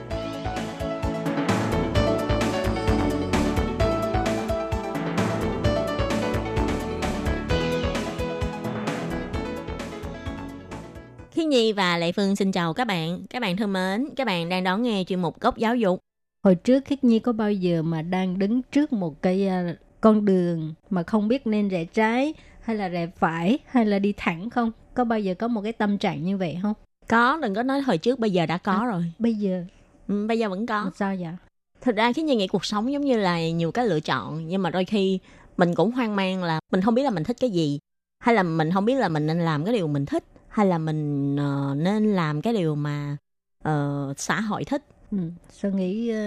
Speaker 8: Nhi và Lệ Phương xin chào các bạn. Các bạn thân mến, các bạn đang đón nghe chuyên mục Góc Giáo dục.
Speaker 2: Hồi trước Khiết Nhi có bao giờ mà đang đứng trước một cái à, con đường mà không biết nên rẽ trái hay là rẽ phải hay là đi thẳng không? Có bao giờ có một cái tâm trạng như vậy không?
Speaker 8: Có, đừng có nói hồi trước, bây giờ đã có
Speaker 2: À.
Speaker 8: rồi.
Speaker 2: Bây giờ
Speaker 8: Ừ, bây giờ vẫn có.
Speaker 2: sao vậy?
Speaker 8: Thực ra khi Nhi nghĩ cuộc sống giống như là nhiều cái lựa chọn. Nhưng mà đôi khi mình cũng hoang mang là mình không biết là mình thích cái gì. Hay là mình không biết là mình nên làm cái điều mình thích. Hay là mình ờ, nên làm cái điều mà ờ, xã hội thích.
Speaker 2: Ừ. Sao nghĩ ờ,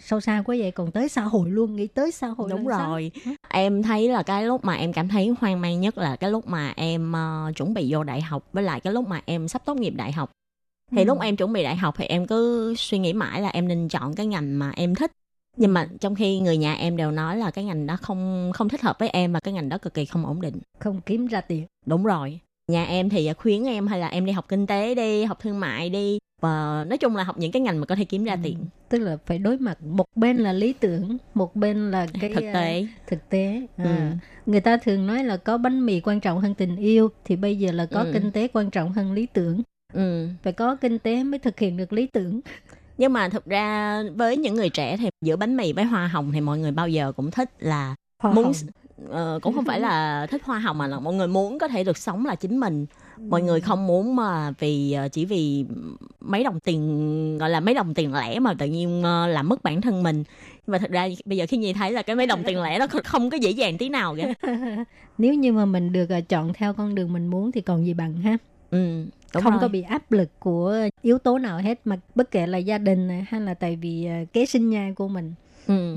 Speaker 2: sâu xa quá vậy? Còn tới xã hội luôn, nghĩ tới xã hội
Speaker 8: Đúng
Speaker 2: là sao?
Speaker 8: rồi. Em thấy là cái lúc mà em cảm thấy hoang mang nhất là cái lúc mà em ờ, chuẩn bị vô đại học với lại cái lúc mà em sắp tốt nghiệp đại học. Thì
Speaker 2: Ừ.
Speaker 8: lúc em chuẩn bị đại học thì em cứ suy nghĩ mãi là em nên chọn cái ngành mà em thích. Nhưng mà trong khi người nhà em đều nói là cái ngành đó không không thích hợp với em và cái ngành đó cực kỳ không ổn định.
Speaker 2: Không kiếm ra tiền.
Speaker 8: Đúng rồi. Nhà em thì khuyến em hay là em đi học kinh tế đi, học thương mại đi và nói chung là học những cái ngành mà có thể kiếm ra tiền.
Speaker 2: Tức là phải đối mặt một bên là lý tưởng, một bên là cái
Speaker 8: Thực tế.
Speaker 2: thực tế à,
Speaker 8: Ừ.
Speaker 2: người ta thường nói là có bánh mì quan trọng hơn tình yêu thì bây giờ là có
Speaker 8: Ừ.
Speaker 2: kinh tế quan trọng hơn lý tưởng
Speaker 8: Ừ.
Speaker 2: phải có kinh tế mới thực hiện được lý tưởng
Speaker 8: Nhưng mà thực ra với những người trẻ thì giữa bánh mì với hoa hồng thì mọi người bao giờ cũng thích là
Speaker 2: Hoa
Speaker 8: muốn
Speaker 2: hồng.
Speaker 8: Ờ, cũng không phải là thích hoa hồng mà là mọi người muốn có thể được sống là chính mình. Mọi người không muốn mà vì ờ, chỉ vì mấy đồng tiền gọi là mấy đồng tiền lẻ mà tự nhiên ờ, làm mất bản thân mình. Mà thật ra bây giờ khi nhìn thấy là cái mấy đồng tiền lẻ nó [LAUGHS] không có dễ dàng tí nào cả. [LAUGHS]
Speaker 2: nếu như mà mình được chọn theo con đường mình muốn thì còn gì bằng ha
Speaker 8: Ừ, đúng
Speaker 2: không
Speaker 8: rồi.
Speaker 2: có bị áp lực của yếu tố nào hết mà bất kể là gia đình này, hay là tại vì kế sinh nhai của mình
Speaker 8: Ừ.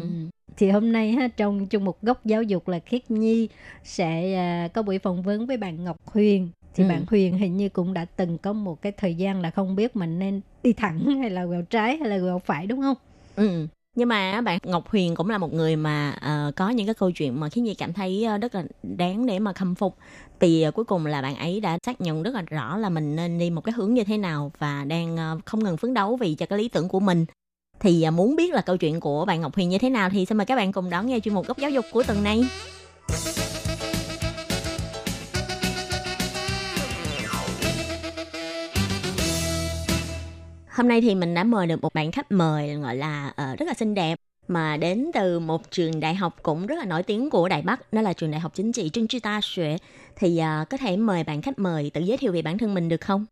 Speaker 2: thì hôm nay ha trong chung một góc giáo dục là khiết nhi sẽ à, có buổi phỏng vấn với bạn ngọc huyền thì
Speaker 8: Ừ.
Speaker 2: bạn huyền hình như cũng đã từng có một cái thời gian là không biết mình nên đi thẳng [LAUGHS] hay là quẹo trái hay là quẹo phải đúng không
Speaker 8: Ừ. Nhưng mà bạn Ngọc Huyền cũng là một người mà ờ, có những cái câu chuyện mà khiến Nhi cảm thấy ờ, rất là đáng để mà khâm phục. Vì ờ, cuối cùng là bạn ấy đã xác nhận rất là rõ là mình nên đi một cái hướng như thế nào và đang ờ, không ngừng phấn đấu vì cho cái lý tưởng của mình. Thì à, muốn biết là câu chuyện của bạn Ngọc Huyền như thế nào thì xin mời các bạn cùng đón nghe chuyên mục góc giáo dục của tuần này. Hôm nay thì mình đã mời được một bạn khách mời gọi là uh, rất là xinh đẹp mà đến từ một trường đại học cũng rất là nổi tiếng của Đài Bắc, đó là trường Đại học Chính trị Trân Chi Ta Xuế. Thì uh, có thể mời bạn khách mời tự giới thiệu về bản thân mình được không?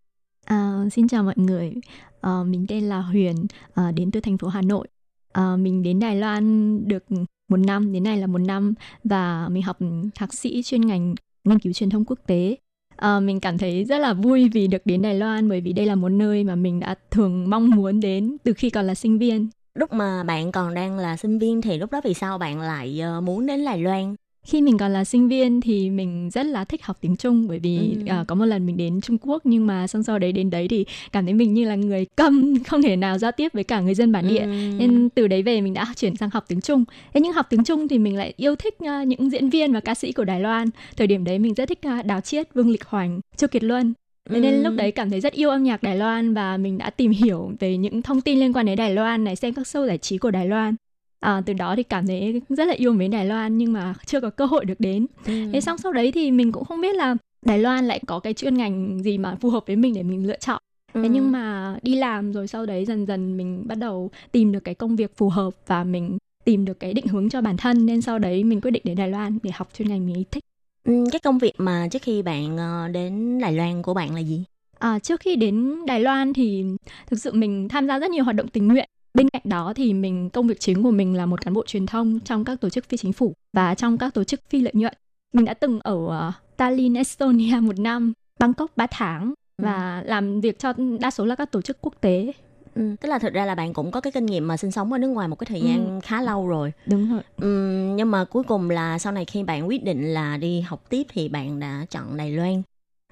Speaker 9: À, xin chào mọi người, à, mình tên là Huyền, à, đến từ thành phố Hà Nội. À, mình đến Đài Loan được một năm, đến nay là một năm và mình học thạc sĩ chuyên ngành nghiên cứu truyền thông quốc tế. À, mình cảm thấy rất là vui vì được đến Đài Loan bởi vì đây là một nơi mà mình đã thường mong muốn đến từ khi còn là sinh viên.
Speaker 8: Lúc mà bạn còn đang là sinh viên thì lúc đó vì sao bạn lại muốn đến Đài Loan?
Speaker 9: Khi mình còn là sinh viên thì mình rất là thích học tiếng Trung bởi vì
Speaker 8: Ừ.
Speaker 9: à, có một lần mình đến Trung Quốc nhưng mà xong sau đấy đến đấy thì cảm thấy mình như là người câm [LAUGHS] không thể nào giao tiếp với cả người dân bản địa
Speaker 8: Ừ.
Speaker 9: nên từ đấy về mình đã chuyển sang học tiếng Trung. Thế nhưng học tiếng Trung thì mình lại yêu thích à, những diễn viên và ca sĩ của Đài Loan. Thời điểm đấy mình rất thích à, Đào Chiết, Vương Lịch Hoành, Châu Kiệt Luân. Thế nên
Speaker 8: Ừ.
Speaker 9: lúc đấy cảm thấy rất yêu âm nhạc Đài Loan và mình đã tìm hiểu về những thông tin liên quan đến Đài Loan này, xem các show giải trí của Đài Loan. À, từ đó thì cảm thấy rất là yêu mến Đài Loan nhưng mà chưa có cơ hội được đến.
Speaker 8: Ừ.
Speaker 9: Thế xong sau đấy thì mình cũng không biết là Đài Loan lại có cái chuyên ngành gì mà phù hợp với mình để mình lựa chọn. Thế
Speaker 8: Ừ.
Speaker 9: nhưng mà đi làm rồi sau đấy dần dần mình bắt đầu tìm được cái công việc phù hợp và mình tìm được cái định hướng cho bản thân nên sau đấy mình quyết định đến Đài Loan để học chuyên ngành mình thích.
Speaker 8: Ừ, cái công việc mà trước khi bạn ờ, đến Đài Loan của bạn là gì?
Speaker 9: À, trước khi đến Đài Loan thì thực sự mình tham gia rất nhiều hoạt động tình nguyện. Bên cạnh đó thì mình công việc chính của mình là một cán bộ truyền thông trong các tổ chức phi chính phủ và trong các tổ chức phi lợi nhuận. Mình đã từng ở ờ, Tallinn, Estonia một năm, Bangkok 3 tháng và làm việc cho đa số là các tổ chức quốc tế.
Speaker 8: Ừ, tức là thực ra là bạn cũng có cái kinh nghiệm mà sinh sống ở nước ngoài một cái thời gian
Speaker 9: Ừ.
Speaker 8: khá lâu rồi.
Speaker 9: Đúng rồi.
Speaker 8: Ừm, nhưng mà cuối cùng là sau này khi bạn quyết định là đi học tiếp thì bạn đã chọn Đài Loan.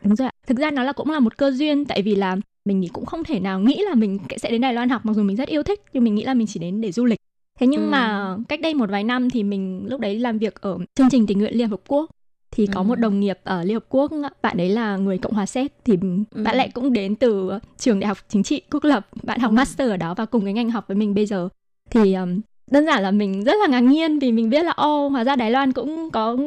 Speaker 9: Đúng rồi ạ. Thực ra nó là cũng là một cơ duyên tại vì là mình cũng không thể nào nghĩ là mình sẽ đến Đài Loan học mặc dù mình rất yêu thích nhưng mình nghĩ là mình chỉ đến để du lịch. Thế nhưng
Speaker 8: Ừ.
Speaker 9: mà cách đây một vài năm thì mình lúc đấy làm việc ở chương trình tình nguyện Liên Hợp Quốc thì có
Speaker 8: Ừ.
Speaker 9: một đồng nghiệp ở Liên Hợp Quốc bạn ấy là người Cộng hòa Séc thì
Speaker 8: Ừ.
Speaker 9: bạn lại cũng đến từ trường Đại học Chính trị Quốc lập bạn học
Speaker 8: Ừ.
Speaker 9: master ở đó và cùng cái ngành học với mình bây giờ thì um, đơn giản là mình rất là ngạc nhiên vì mình biết là ô hóa ra Đài Loan cũng có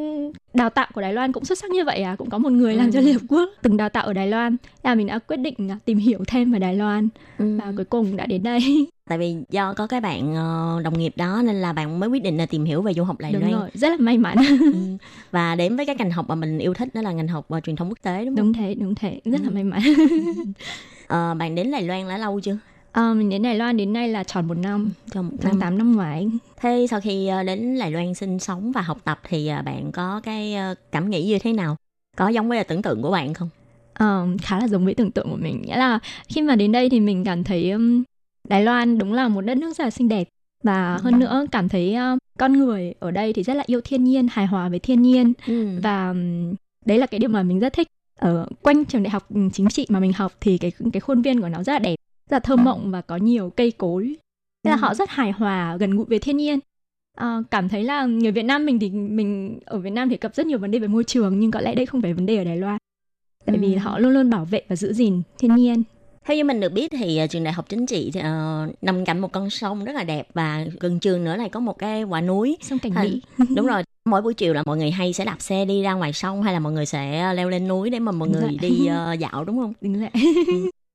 Speaker 9: đào tạo của Đài Loan cũng xuất sắc như vậy à cũng có một người làm
Speaker 8: Ừ.
Speaker 9: cho Liên Hợp Quốc từng đào tạo ở Đài Loan là mình đã quyết định à, tìm hiểu thêm về Đài Loan
Speaker 8: Ừ.
Speaker 9: và cuối cùng đã đến đây [LAUGHS]
Speaker 8: Tại vì do có cái bạn ờ, đồng nghiệp đó nên là bạn mới quyết định là tìm hiểu về du học Đài
Speaker 9: đúng
Speaker 8: Loan.
Speaker 9: rồi rất là may mắn
Speaker 8: Ừ. [LAUGHS] Và đến với cái ngành học mà mình yêu thích đó là ngành học ờ, truyền thông quốc tế đúng không?
Speaker 9: đúng thế đúng thế rất là
Speaker 8: Ừ.
Speaker 9: may mắn [LAUGHS]
Speaker 8: Ờ, bạn đến Đài Loan đã lâu chưa?
Speaker 9: À, mình đến Đài Loan đến nay là tròn một năm
Speaker 8: Trong một
Speaker 9: tháng
Speaker 8: năm.
Speaker 9: 8 năm ngoái
Speaker 8: Thế sau khi ờ, đến Đài Loan sinh sống và học tập thì ờ, bạn có cái cảm nghĩ như thế nào? Có giống với là tưởng tượng của bạn không?
Speaker 9: Ờ, khá là giống với tưởng tượng của mình nghĩa là khi mà đến đây thì mình cảm thấy um, Đài Loan đúng là một đất nước rất là xinh đẹp và hơn nữa cảm thấy con người ở đây thì rất là yêu thiên nhiên hài hòa với thiên nhiên
Speaker 8: Ừ.
Speaker 9: và đấy là cái điều mà mình rất thích ở quanh trường đại học chính trị mà mình học thì cái cái khuôn viên của nó rất là đẹp rất là thơ mộng và có nhiều cây cối Thế là
Speaker 8: Ừ.
Speaker 9: họ rất hài hòa gần gũi với thiên nhiên Ờ, cảm thấy là người Việt Nam mình thì mình ở Việt Nam thì gặp rất nhiều vấn đề về môi trường nhưng có lẽ đây không phải vấn đề ở Đài Loan tại vì
Speaker 8: Ừ.
Speaker 9: họ luôn luôn bảo vệ và giữ gìn thiên nhiên
Speaker 8: Theo như mình được biết thì ờ, trường đại học chính trị ờ, nằm cạnh một con sông rất là đẹp và gần trường nữa lại có một cái quả núi.
Speaker 9: sông cảnh mỹ [LAUGHS]
Speaker 8: Đúng rồi, mỗi buổi chiều là mọi người hay sẽ đạp xe đi ra ngoài sông hay là mọi người sẽ leo lên núi để mà mọi
Speaker 9: Đúng
Speaker 8: người
Speaker 9: rồi.
Speaker 8: đi ờ, dạo đúng không? [LAUGHS]
Speaker 9: đúng rồi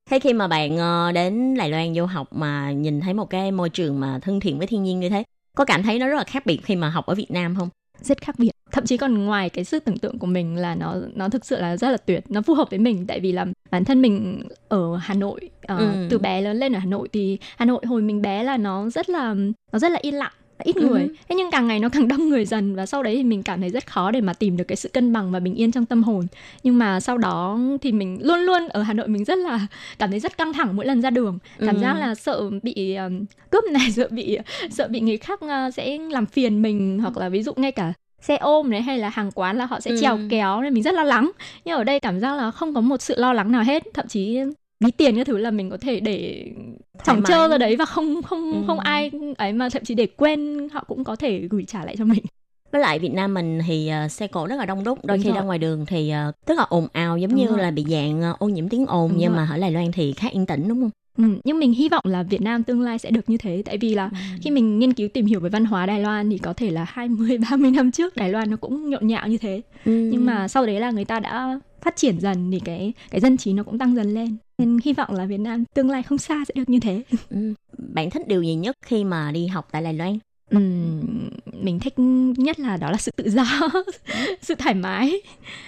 Speaker 8: Thế khi mà bạn ờ, đến Đài Loan du học mà nhìn thấy một cái môi trường mà thân thiện với thiên nhiên như thế, có cảm thấy nó rất là khác biệt khi mà học ở Việt Nam không?
Speaker 9: rất khác biệt thậm chí còn ngoài cái sức tưởng tượng của mình là nó nó thực sự là rất là tuyệt nó phù hợp với mình tại vì là bản thân mình ở Hà Nội ờ,
Speaker 8: Ừ.
Speaker 9: từ bé lớn lên ở Hà Nội thì Hà Nội hồi mình bé là nó rất là nó rất là yên lặng ít
Speaker 8: Ừ.
Speaker 9: người thế nhưng càng ngày nó càng đông người dần và sau đấy thì mình cảm thấy rất khó để mà tìm được cái sự cân bằng và bình yên trong tâm hồn nhưng mà sau đó thì mình luôn luôn ở Hà Nội mình rất là [LAUGHS] cảm thấy rất căng thẳng mỗi lần ra đường cảm
Speaker 8: Ừ.
Speaker 9: giác là sợ bị um, cướp này [LAUGHS] sợ bị sợ bị người khác uh, sẽ làm phiền mình hoặc là ví dụ ngay cả xe ôm này hay là hàng quán là họ sẽ
Speaker 8: Ừ.
Speaker 9: trèo kéo nên mình rất lo lắng nhưng ở đây cảm giác là không có một sự lo lắng nào hết thậm chí ví tiền cái thứ là mình có thể để chỏng
Speaker 8: mái.
Speaker 9: trơ ra đấy và không không
Speaker 8: Ừ.
Speaker 9: không ai ấy mà thậm chí để quên họ cũng có thể gửi trả lại cho mình
Speaker 8: Với lại Việt Nam mình thì ờ, xe cộ rất là đông đúc, đôi
Speaker 9: Đúng
Speaker 8: khi
Speaker 9: rồi.
Speaker 8: ra ngoài đường thì ờ, tức là ồn ào giống
Speaker 9: Đúng
Speaker 8: như
Speaker 9: rồi.
Speaker 8: là bị dạng ờ, ô nhiễm tiếng ồn
Speaker 9: Đúng
Speaker 8: nhưng
Speaker 9: rồi.
Speaker 8: mà ở Đài Loan thì khá yên tĩnh đúng không?
Speaker 9: ừ, nhưng mình hy vọng là Việt Nam tương lai sẽ được như thế tại vì là khi mình nghiên cứu tìm hiểu về văn hóa Đài Loan thì có thể là 20 30 năm trước Đài Loan nó cũng nhộn nhạo như thế
Speaker 8: Ừ.
Speaker 9: nhưng mà sau đấy là người ta đã phát triển dần thì cái cái dân trí nó cũng tăng dần lên nên hy vọng là Việt Nam tương lai không xa sẽ được như thế
Speaker 8: Ừ. Bạn thích điều gì nhất khi mà đi học tại Đài Loan?
Speaker 9: Ừm, mình thích nhất là đó là sự tự do [LAUGHS] sự thoải mái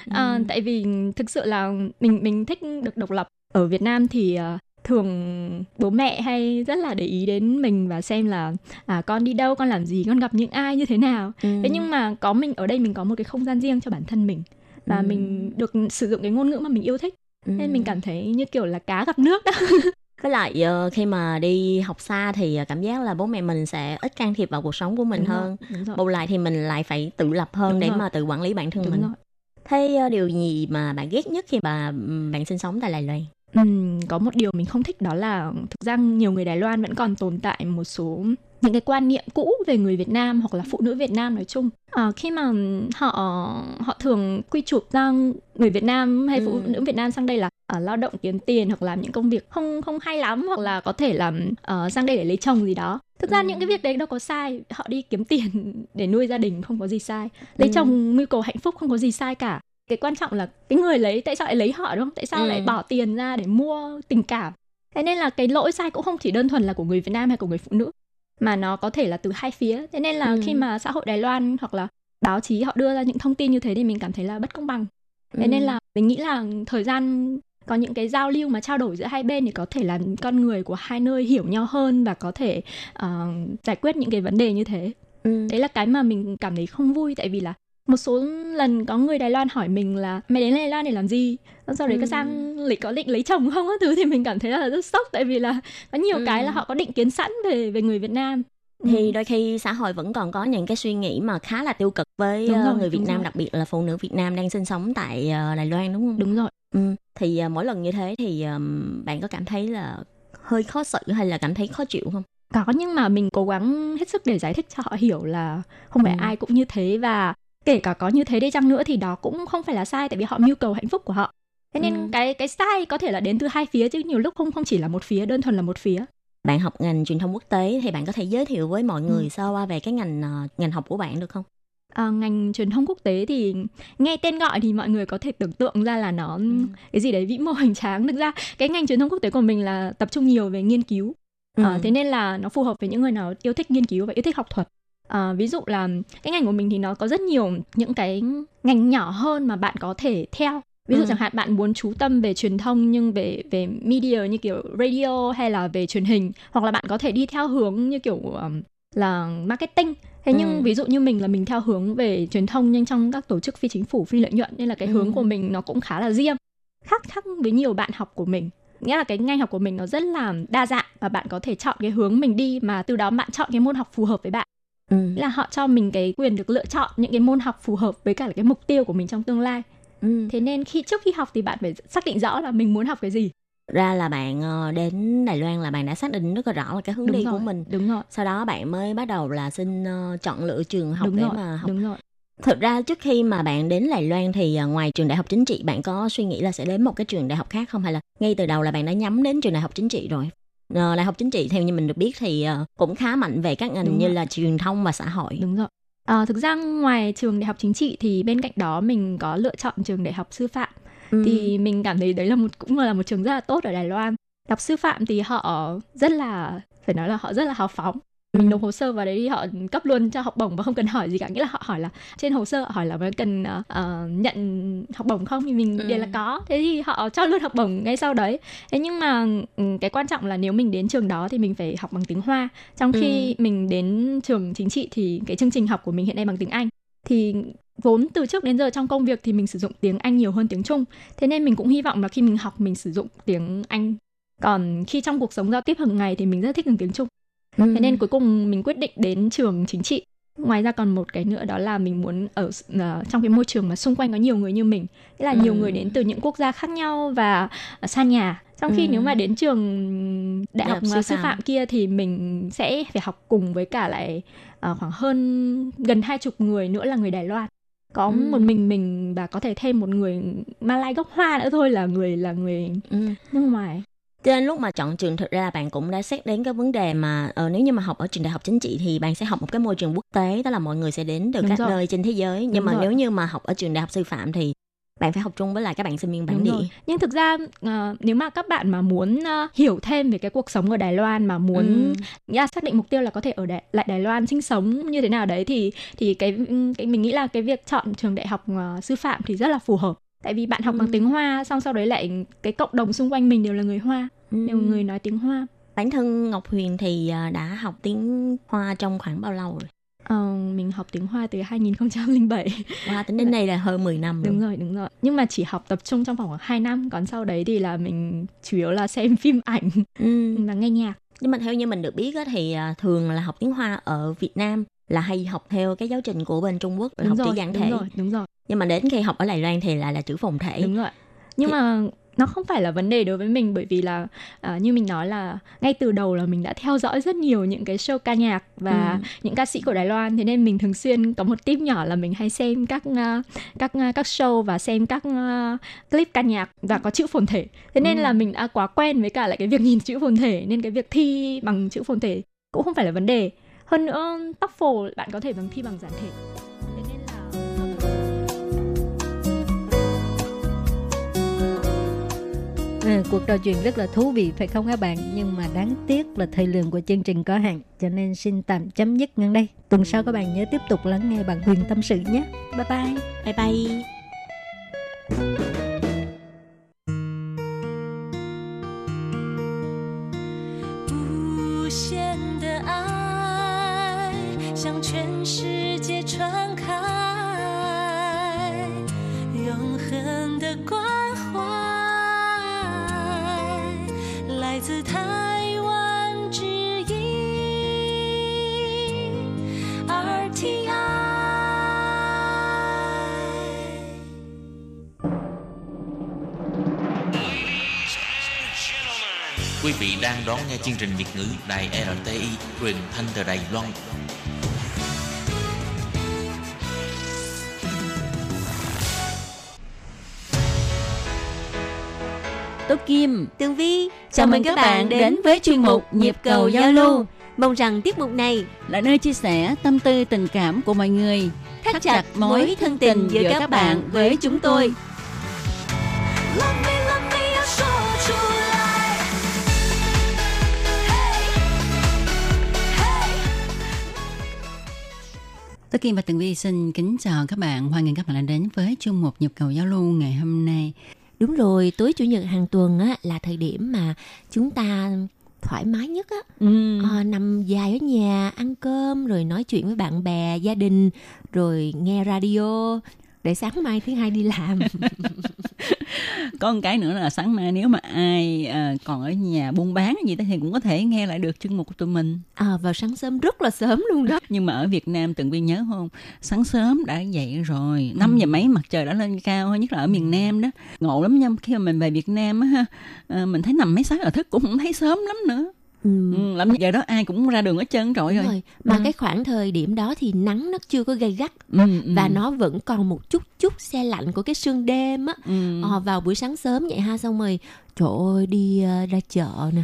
Speaker 9: à,
Speaker 8: Ừ.
Speaker 9: tại vì thực sự là mình mình thích được độc lập ở Việt Nam thì à, thường bố mẹ hay rất là để ý đến mình và xem là à, con đi đâu con làm gì con gặp những ai như thế nào
Speaker 8: Ừ.
Speaker 9: thế nhưng mà có mình ở đây mình có một cái không gian riêng cho bản thân mình và
Speaker 8: Ừ.
Speaker 9: mình được sử dụng cái ngôn ngữ mà mình yêu thích
Speaker 8: Ừ.
Speaker 9: nên mình cảm thấy như kiểu là cá gặp nước đó [LAUGHS]
Speaker 8: Với lại ờ, khi mà đi học xa thì ờ, cảm giác là bố mẹ mình sẽ ít can thiệp vào cuộc sống của mình
Speaker 9: Đúng
Speaker 8: hơn.
Speaker 9: rồi.
Speaker 8: Bù lại thì mình lại phải tự lập hơn
Speaker 9: Đúng
Speaker 8: để
Speaker 9: rồi.
Speaker 8: mà tự quản lý bản thân
Speaker 9: Đúng
Speaker 8: mình.
Speaker 9: rồi.
Speaker 8: Thế ờ, điều gì mà bạn ghét nhất khi mà bạn sinh sống tại Đài Loan?
Speaker 9: Ừm, có một điều mình không thích đó là thực ra nhiều người Đài Loan vẫn còn tồn tại một số những cái quan niệm cũ về người Việt Nam hoặc là phụ nữ Việt Nam nói chung. Ờ, khi mà họ họ thường quy chụp ra người Việt Nam hay phụ
Speaker 8: Ừ.
Speaker 9: nữ Việt Nam sang đây là ở lao động kiếm tiền hoặc làm những công việc không không hay lắm hoặc là có thể làm ờ, sang đây để lấy chồng gì đó. Thực ra
Speaker 8: Ừ.
Speaker 9: những cái việc đấy đâu có sai, họ đi kiếm tiền [LAUGHS] để nuôi gia đình không có gì sai. Lấy
Speaker 8: Ừ.
Speaker 9: chồng mưu cầu hạnh phúc không có gì sai cả cái quan trọng là cái người lấy tại sao lại lấy họ đúng không tại sao
Speaker 8: Ừ.
Speaker 9: lại bỏ tiền ra để mua tình cảm thế nên là cái lỗi sai cũng không chỉ đơn thuần là của người Việt Nam hay của người phụ nữ mà nó có thể là từ hai phía thế nên là
Speaker 8: Ừ.
Speaker 9: khi mà xã hội Đài Loan hoặc là báo chí họ đưa ra những thông tin như thế thì mình cảm thấy là bất công bằng thế
Speaker 8: Ừ.
Speaker 9: nên là mình nghĩ là thời gian có những cái giao lưu mà trao đổi giữa hai bên thì có thể làm con người của hai nơi hiểu nhau hơn và có thể ờ, giải quyết những cái vấn đề như thế
Speaker 8: Ừ.
Speaker 9: đấy là cái mà mình cảm thấy không vui tại vì là một số lần có người Đài Loan hỏi mình là mày đến Đài Loan để làm gì sau đấy có
Speaker 8: Ừ.
Speaker 9: sang lịch có định lấy chồng không á thứ thì mình cảm thấy là rất sốc tại vì là có nhiều
Speaker 8: Ừ.
Speaker 9: cái là họ có định kiến sẵn về về người Việt Nam
Speaker 8: thì
Speaker 9: Ừ.
Speaker 8: đôi khi xã hội vẫn còn có những cái suy nghĩ mà khá là tiêu cực với
Speaker 9: Đúng
Speaker 8: ờ,
Speaker 9: rồi,
Speaker 8: người Việt Nam
Speaker 9: rồi.
Speaker 8: đặc biệt là phụ nữ Việt Nam đang sinh sống tại ờ, Đài Loan đúng không?
Speaker 9: Đúng rồi.
Speaker 8: Ừ. Thì ờ, mỗi lần như thế thì bạn có cảm thấy là hơi khó xử hay là cảm thấy khó chịu không?
Speaker 9: Có nhưng mà mình cố gắng hết sức để giải thích cho họ hiểu là không phải
Speaker 8: Ừ.
Speaker 9: ai cũng như thế và kể cả có như thế đi chăng nữa thì đó cũng không phải là sai tại vì họ mưu cầu hạnh phúc của họ. Thế nên
Speaker 8: Ừ.
Speaker 9: cái cái sai có thể là đến từ hai phía chứ nhiều lúc không không chỉ là một phía đơn thuần là một phía.
Speaker 8: Bạn học ngành truyền thông quốc tế thì bạn có thể giới thiệu với mọi người
Speaker 9: Ừ.
Speaker 8: sơ qua về cái ngành ờ, ngành học của bạn được không?
Speaker 9: À, ngành truyền thông quốc tế thì nghe tên gọi thì mọi người có thể tưởng tượng ra là nó cái gì đấy vĩ mô [LAUGHS] hoành tráng thực ra cái ngành truyền thông quốc tế của mình là tập trung nhiều về nghiên cứu
Speaker 8: Ừ.
Speaker 9: Ờ, thế nên là nó phù hợp với những người nào yêu thích nghiên cứu và yêu thích học thuật À, ví dụ là cái ngành của mình thì nó có rất nhiều những cái ngành nhỏ hơn mà bạn có thể theo ví dụ
Speaker 8: Ừ.
Speaker 9: chẳng hạn bạn muốn chú tâm về truyền thông nhưng về về media như kiểu radio hay là về truyền hình hoặc là bạn có thể đi theo hướng như kiểu um, là marketing thế nhưng
Speaker 8: Ừ.
Speaker 9: ví dụ như mình là mình theo hướng về truyền thông nhưng trong các tổ chức phi chính phủ phi lợi nhuận nên là cái
Speaker 8: Ừ.
Speaker 9: hướng của mình nó cũng khá là riêng khác khác với nhiều bạn học của mình nghĩa là cái ngành học của mình nó rất là đa dạng và bạn có thể chọn cái hướng mình đi mà từ đó bạn chọn cái môn học phù hợp với bạn
Speaker 8: Ừ.
Speaker 9: Là họ cho mình cái quyền được lựa chọn những cái môn học phù hợp với cả cái mục tiêu của mình trong tương lai
Speaker 8: Ừ.
Speaker 9: thế nên khi trước khi học thì bạn phải xác định rõ là mình muốn học cái gì
Speaker 8: Ra là bạn ờ, đến Đài Loan là bạn đã xác định rất là rõ là cái hướng
Speaker 9: Đúng
Speaker 8: đi
Speaker 9: rồi,
Speaker 8: của mình.
Speaker 9: đúng rồi
Speaker 8: Sau đó bạn mới bắt đầu là xin ờ, chọn lựa trường học
Speaker 9: đúng
Speaker 8: để
Speaker 9: rồi
Speaker 8: mà học.
Speaker 9: đúng rồi
Speaker 8: Thực ra trước khi mà bạn đến Đài Loan thì ờ, ngoài trường đại học chính trị bạn có suy nghĩ là sẽ đến một cái trường đại học khác không hay là ngay từ đầu là bạn đã nhắm đến trường đại học chính trị rồi? Ờ, đại học chính trị theo như mình được biết thì ờ, cũng khá mạnh về các ngành
Speaker 9: Đúng
Speaker 8: như
Speaker 9: rồi.
Speaker 8: là truyền thông và xã hội.
Speaker 9: đúng rồi à, thực ra ngoài trường đại học chính trị thì bên cạnh đó mình có lựa chọn trường đại học sư phạm
Speaker 8: Ừ.
Speaker 9: thì mình cảm thấy đấy là một cũng là một trường rất là tốt ở Đài Loan đọc sư phạm thì họ rất là phải nói là họ rất là hào phóng mình nộp hồ sơ vào đấy họ cấp luôn cho học bổng và không cần hỏi gì cả nghĩa là họ hỏi là trên hồ sơ họ hỏi là có cần ờ, nhận học bổng không thì mình
Speaker 8: Ừ.
Speaker 9: đều là có thế thì họ cho luôn học bổng ngay sau đấy thế nhưng mà ừ, cái quan trọng là nếu mình đến trường đó thì mình phải học bằng tiếng hoa trong khi mình đến trường chính trị thì cái chương trình học của mình hiện nay bằng tiếng anh thì vốn từ trước đến giờ trong công việc thì mình sử dụng tiếng Anh nhiều hơn tiếng Trung. Thế nên mình cũng hy vọng là khi mình học mình sử dụng tiếng Anh. Còn khi trong cuộc sống giao tiếp hàng ngày thì mình rất thích dùng tiếng Trung.
Speaker 8: Ừ.
Speaker 9: Thế nên cuối cùng mình quyết định đến trường chính trị. Ngoài ra còn một cái nữa đó là mình muốn ở ờ, trong cái môi trường mà xung quanh có nhiều người như mình. Nghĩa là nhiều
Speaker 8: Ừ.
Speaker 9: người đến từ những quốc gia khác nhau và ờ, xa nhà. Trong khi
Speaker 8: Ừ.
Speaker 9: nếu mà đến trường đại học
Speaker 8: sư
Speaker 9: ờ, sư
Speaker 8: phạm.
Speaker 9: kia thì mình sẽ phải học cùng với cả lại ờ, khoảng hơn gần hai chục người nữa là người Đài Loan có
Speaker 8: Ừ.
Speaker 9: một mình mình và có thể thêm một người Malay gốc Hoa nữa thôi là người là người
Speaker 8: Ừ.
Speaker 9: nước ngoài
Speaker 8: Cho nên lúc mà chọn trường thực ra bạn cũng đã xét đến cái vấn đề mà ờ, nếu như mà học ở trường đại học chính trị thì bạn sẽ học một cái môi trường quốc tế, tức là mọi người sẽ đến từ
Speaker 9: Đúng
Speaker 8: các
Speaker 9: rồi.
Speaker 8: nơi trên thế giới. Nhưng
Speaker 9: Đúng
Speaker 8: mà
Speaker 9: rồi.
Speaker 8: nếu như mà học ở trường đại học sư phạm thì bạn phải học chung với lại các bạn sinh viên bản
Speaker 9: Đúng
Speaker 8: địa.
Speaker 9: rồi. Nhưng thực ra ờ, nếu mà các bạn mà muốn ờ, hiểu thêm về cái cuộc sống ở Đài Loan mà muốn
Speaker 8: Ừ.
Speaker 9: là xác định mục tiêu là có thể ở Đài, lại Đài Loan sinh sống như thế nào đấy thì thì cái cái mình nghĩ là cái việc chọn trường đại học ờ, sư phạm thì rất là phù hợp. Tại vì bạn học
Speaker 8: Ừ.
Speaker 9: bằng tiếng Hoa xong sau đấy lại cái cộng đồng xung quanh mình đều là người Hoa,
Speaker 8: Ừ.
Speaker 9: đều người nói tiếng Hoa.
Speaker 8: Bản thân Ngọc Huyền thì ờ, đã học tiếng Hoa trong khoảng bao lâu rồi?
Speaker 9: Ờ, mình học tiếng Hoa từ 2007.
Speaker 8: Wow, tính đến nay là hơn 10 năm [LAUGHS] rồi.
Speaker 9: Đúng rồi, đúng rồi. Nhưng mà chỉ học tập trung trong vòng khoảng 2 năm, còn sau đấy thì là mình chủ yếu là xem phim ảnh
Speaker 8: Ừ.
Speaker 9: và nghe nhạc.
Speaker 8: Nhưng mà theo như mình được biết á, thì à, thường là học tiếng Hoa ở Việt Nam là hay học theo cái giáo trình của bên Trung Quốc
Speaker 9: Đúng
Speaker 8: học
Speaker 9: rồi,
Speaker 8: chữ giản
Speaker 9: đúng
Speaker 8: thể.
Speaker 9: rồi, đúng rồi.
Speaker 8: Nhưng mà đến khi học ở Đài Loan thì lại là chữ phồn thể.
Speaker 9: Đúng rồi. Nhưng
Speaker 8: Thì-
Speaker 9: mà nó không phải là vấn đề đối với mình bởi vì là à, như mình nói là ngay từ đầu là mình đã theo dõi rất nhiều những cái show ca nhạc và
Speaker 8: Ừ.
Speaker 9: những ca sĩ của Đài Loan thế nên mình thường xuyên có một tip nhỏ là mình hay xem các à, các à, các show và xem các à, clip ca nhạc và có chữ phồn thể. Thế nên
Speaker 8: Ừ.
Speaker 9: là mình đã quá quen với cả lại cái việc nhìn chữ phồn thể nên cái việc thi bằng chữ phồn thể cũng không phải là vấn đề. Hơn nữa TOEFL bạn có thể bằng thi bằng giản thể. Thế nên là
Speaker 2: Ừ, cuộc trò chuyện rất là thú vị phải không các bạn nhưng mà đáng tiếc là thời lượng của chương trình có hạn cho nên xin tạm chấm dứt ngắn đây tuần sau các bạn nhớ tiếp tục lắng nghe bạn Huyền tâm sự nhé bye bye
Speaker 8: Bye bye.
Speaker 6: 向全世界传开永恒的关怀，来自台湾之音 RTI。
Speaker 10: quý vị đang đón nghe chương trình Việt ngữ đài RTI truyền thanh từ đài Loan.
Speaker 1: Tố Kim,
Speaker 11: Tường Vi.
Speaker 1: Chào, Chào mừng các, bạn đến, với chuyên mục Nhịp cầu giao lưu.
Speaker 11: Mong rằng tiết mục này
Speaker 1: là nơi chia sẻ tâm tư tình cảm của mọi người,
Speaker 11: thắt, thắt chặt mối thân tình giữa các bạn với chúng tôi.
Speaker 6: Love me,
Speaker 1: Kim và Tường Vi xin kính chào các bạn. Hoan nghênh các bạn đã đến với chương mục Nhịp cầu giao lưu ngày hôm nay.
Speaker 11: Đúng rồi, tối chủ nhật hàng tuần á là thời điểm mà chúng ta thoải mái nhất á.
Speaker 1: Ừ.
Speaker 11: Ờ, nằm dài ở nhà ăn cơm rồi nói chuyện với bạn bè, gia đình rồi nghe radio để sáng mai thứ hai đi làm. [LAUGHS]
Speaker 1: Có một cái nữa là sáng mai nếu mà ai à, còn ở nhà buôn bán gì đó thì cũng có thể nghe lại được chương mục của tụi mình.
Speaker 11: À, vào sáng sớm rất là sớm luôn đó.
Speaker 1: Nhưng mà ở Việt Nam Tường Vi nhớ không? Sáng sớm đã dậy rồi, 5 giờ mấy mặt trời đã lên cao, nhất là ở miền Nam đó. Ngộ lắm nha, khi mà mình về Việt Nam á ha, à, mình thấy nằm mấy sáng giờ thức cũng không thấy sớm lắm nữa.
Speaker 11: Ừ.
Speaker 1: Ừ, làm giờ đó ai cũng ra đường hết trơn
Speaker 11: Đúng
Speaker 1: rồi.
Speaker 11: rồi. Mà
Speaker 1: Ừ.
Speaker 11: cái khoảng thời điểm đó thì nắng nó chưa có gay gắt
Speaker 1: Ừ, ừ.
Speaker 11: và nó vẫn còn một chút chút xe lạnh của cái sương đêm á.
Speaker 1: Ừ.
Speaker 11: Ờ, vào buổi sáng sớm vậy ha xong rồi trời ơi đi ờ, ra chợ nè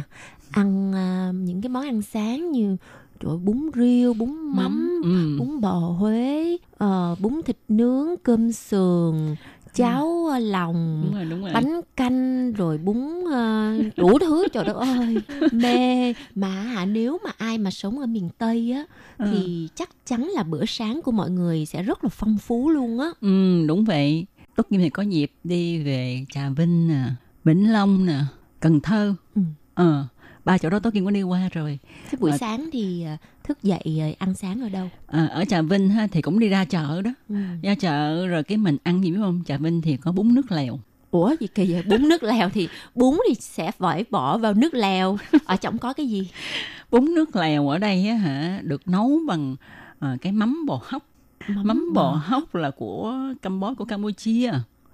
Speaker 11: ăn ờ, những cái món ăn sáng như trời ơi, bún riêu bún mắm
Speaker 1: Ừ.
Speaker 11: bún bò huế ờ, bún thịt nướng cơm sườn cháo ờ, lòng
Speaker 1: Đúng rồi, đúng rồi.
Speaker 11: bánh canh rồi bún ờ, đủ thứ trời đất ơi mê mà hả nếu mà ai mà sống ở miền tây á
Speaker 1: Ừ.
Speaker 11: thì chắc chắn là bữa sáng của mọi người sẽ rất là phong phú luôn á
Speaker 1: Ừ, đúng vậy. Tốt Kim thì có dịp đi về Trà Vinh nè, Vĩnh Long nè, Cần Thơ.
Speaker 11: Ừ.
Speaker 1: Ờ, ba chỗ đó Tốt Kim có đi qua rồi.
Speaker 11: Thế buổi
Speaker 1: Ờ,
Speaker 11: sáng thì ờ, thức dậy ờ, ăn sáng ở đâu?
Speaker 1: ờ, ở Trà Vinh ha, thì cũng đi ra chợ đó.
Speaker 11: Ừ.
Speaker 1: Ra chợ rồi cái mình ăn gì biết không? Trà Vinh thì có bún nước lèo.
Speaker 11: Ủa gì kỳ vậy? Bún nước lèo thì bún thì sẽ phải bỏ vào nước lèo. Ở trong có cái gì? [LAUGHS]
Speaker 1: Bún nước lèo ở đây á hả, được nấu bằng ờ, cái mắm bò hóc. Mắm, bò hóc là của Campuchia của Campuchia.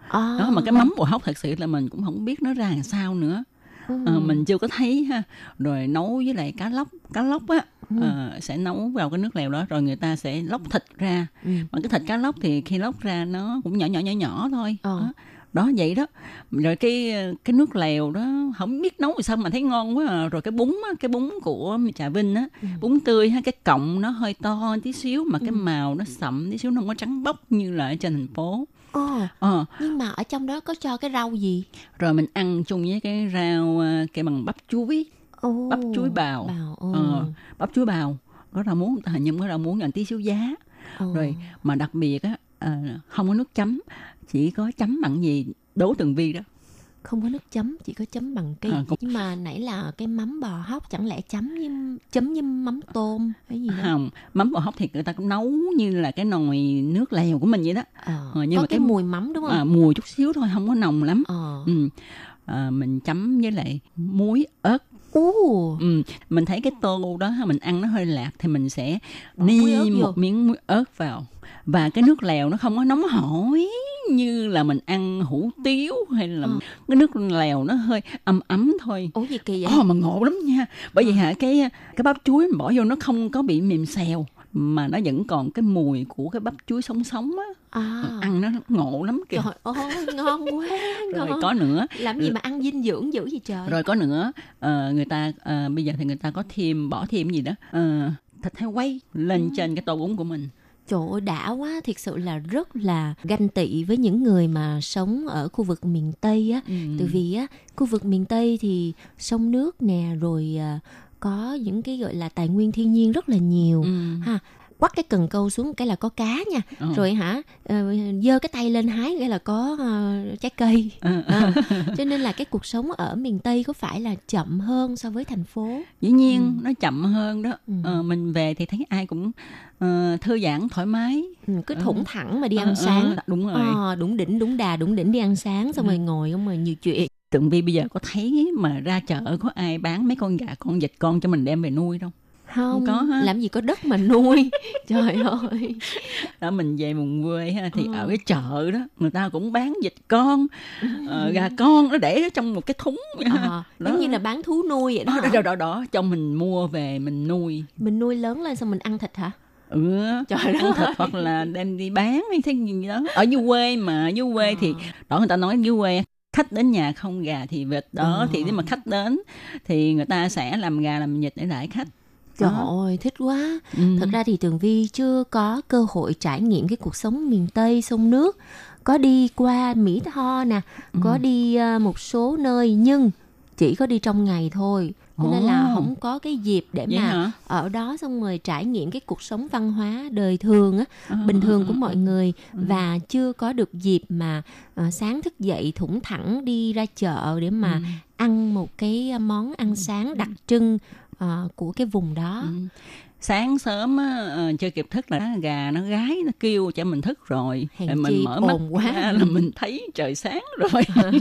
Speaker 11: À.
Speaker 1: Đó mà cái mắm bò hóc thật sự là mình cũng không biết nó ra làm sao nữa.
Speaker 11: Ừ.
Speaker 1: Ờ, mình chưa có thấy ha rồi nấu với lại cá lóc cá lóc á
Speaker 11: Ừ.
Speaker 1: ờ, sẽ nấu vào cái nước lèo đó rồi người ta sẽ lóc thịt ra
Speaker 11: Ừ.
Speaker 1: mà cái thịt cá lóc thì khi lóc ra nó cũng nhỏ nhỏ nhỏ nhỏ thôi
Speaker 11: Ờ.
Speaker 1: đó. đó vậy đó rồi cái cái nước lèo đó không biết nấu sao mà thấy ngon quá à. rồi cái bún á, cái bún của trà vinh á
Speaker 11: Ừ.
Speaker 1: bún tươi ha cái cọng nó hơi to tí xíu mà cái màu nó sậm tí xíu nó không có trắng bóc như là ở trên thành phố
Speaker 11: Ồ,
Speaker 1: ờ
Speaker 11: nhưng mà ở trong đó có cho cái rau gì?
Speaker 1: rồi mình ăn chung với cái rau à, cái bằng bắp chuối
Speaker 11: Ồ,
Speaker 1: bắp chuối bào,
Speaker 11: bào, ồ.
Speaker 1: Ờ, bắp chuối bào có rau muống ta hình như có rau muống gần tí xíu giá
Speaker 11: Ồ.
Speaker 1: rồi mà đặc biệt á à, không có nước chấm chỉ có chấm bằng gì đố từng vi đó
Speaker 11: Không có nước chấm, chỉ có chấm bằng cái
Speaker 1: À, cũng-
Speaker 11: Nhưng mà nãy là cái mắm bò hóc chẳng lẽ chấm với chấm với mắm tôm hay gì đó.
Speaker 1: không mắm bò hóc thì người ta cũng nấu như là cái nồi nước lèo của mình vậy đó
Speaker 11: Ờ,
Speaker 1: Ờ, nhưng
Speaker 11: có
Speaker 1: mà
Speaker 11: cái,
Speaker 1: cái-
Speaker 11: mùi mắm đúng không?
Speaker 1: à, mùi chút xíu thôi không có nồng lắm
Speaker 11: Ờ.
Speaker 1: ừ. à, mình chấm với lại muối ớt
Speaker 11: Ồ.
Speaker 1: ừ. mình thấy cái tô đó mình ăn nó hơi lạc thì mình sẽ ni một miếng muối ớt vào và cái nước lèo nó không có nóng hổi như là mình ăn hủ tiếu hay là
Speaker 11: Ờ.
Speaker 1: cái nước lèo nó hơi ấm ấm thôi
Speaker 11: Ủa gì kỳ vậy?
Speaker 1: Ồ mà ngộ lắm nha bởi vì hả cái cái bắp chuối mình bỏ vô nó không có bị mềm xèo mà nó vẫn còn cái mùi của cái bắp chuối sống sống á
Speaker 11: À.
Speaker 1: ăn nó ngộ lắm kìa
Speaker 11: Trời ơi, ngon quá, [LAUGHS]
Speaker 1: rồi
Speaker 11: ngon.
Speaker 1: có nữa
Speaker 11: Làm gì mà ăn dinh dưỡng dữ gì trời?
Speaker 1: rồi có nữa ờ, người ta ờ, bây giờ thì người ta có thêm bỏ thêm gì đó ờ, thịt heo quay lên trên cái tô bún của mình
Speaker 11: Trời ơi, đã quá, thiệt sự là rất là ganh tị với những người mà sống ở khu vực miền Tây á.
Speaker 1: Ừ.
Speaker 11: Từ vì á, khu vực miền Tây thì sông nước nè, rồi à, có những cái gọi là tài nguyên thiên nhiên rất là nhiều.
Speaker 1: Ừ.
Speaker 11: Ha, quắt cái cần câu xuống cái là có cá nha.
Speaker 1: Ờ.
Speaker 11: Rồi hả, ờ, giơ cái tay lên hái cái là có ờ, trái cây.
Speaker 1: Ờ.
Speaker 11: Ờ, [LAUGHS] cho nên là cái cuộc sống ở miền Tây có phải là chậm hơn so với thành phố?
Speaker 1: dĩ nhiên nó chậm hơn đó
Speaker 11: Ừ.
Speaker 1: Ờ, mình về thì thấy ai cũng ờ, thư giãn thoải mái
Speaker 11: Ừ, cứ thủng thẳng mà đi ăn
Speaker 1: ờ,
Speaker 11: sáng
Speaker 1: đúng rồi
Speaker 11: Ờ, đúng đỉnh đúng đà đúng đỉnh đi ăn sáng xong
Speaker 1: Ừ.
Speaker 11: rồi ngồi không mà nhiều chuyện
Speaker 1: Tường Vi bây giờ có thấy mà ra chợ có ai bán mấy con gà con vịt con cho mình đem về nuôi đâu
Speaker 11: không,
Speaker 1: có ha.
Speaker 11: làm gì có đất mà nuôi [LAUGHS] trời ơi
Speaker 1: Ở mình về vùng quê ha, thì
Speaker 11: Ừ.
Speaker 1: ở cái chợ đó người ta cũng bán vịt con, ờ, gà [LAUGHS] con nó để trong một cái thúng.
Speaker 11: Ờ, giống như là bán thú nuôi vậy đó
Speaker 1: đó, đó, đó, đó, cho mình mua về mình nuôi.
Speaker 11: mình nuôi lớn lên xong mình ăn thịt hả
Speaker 1: Ừ,
Speaker 11: Trời
Speaker 1: ăn
Speaker 11: đất
Speaker 1: thịt hoặc là đem đi bán hay thế gì đó. Ở dưới quê mà, dưới quê
Speaker 11: Ờ.
Speaker 1: thì đó người ta nói dưới quê khách đến nhà không gà thì vịt đó
Speaker 11: Ờ.
Speaker 1: thì nếu mà khách đến thì người ta sẽ làm gà làm vịt để đãi khách
Speaker 11: Trời
Speaker 1: Đó.
Speaker 11: ơi, thích quá.
Speaker 1: Ừ.
Speaker 11: Thật ra thì Tường Vi chưa có cơ hội trải nghiệm cái cuộc sống miền Tây sông nước. Có đi qua Mỹ Tho nè,
Speaker 1: Ừ.
Speaker 11: có đi ờ, một số nơi nhưng chỉ có đi trong ngày thôi. Cho nên là không có cái dịp để
Speaker 1: Vậy
Speaker 11: mà
Speaker 1: hả?
Speaker 11: ở đó xong rồi trải nghiệm cái cuộc sống văn hóa đời thường á,
Speaker 1: Ờ,
Speaker 11: bình thường
Speaker 1: ờ,
Speaker 11: của mọi người và chưa có được dịp mà ờ, sáng thức dậy thủng thẳng đi ra chợ để mà
Speaker 1: Ừ.
Speaker 11: ăn một cái món ăn sáng đặc trưng ờ, của cái vùng đó.
Speaker 1: Ừ. sáng sớm á, ờ, chưa kịp thức là gà nó gái nó kêu cho mình thức rồi
Speaker 11: Hèn
Speaker 1: Rồi mình mở mắt
Speaker 11: quá.
Speaker 1: ra là mình thấy trời sáng rồi [LAUGHS]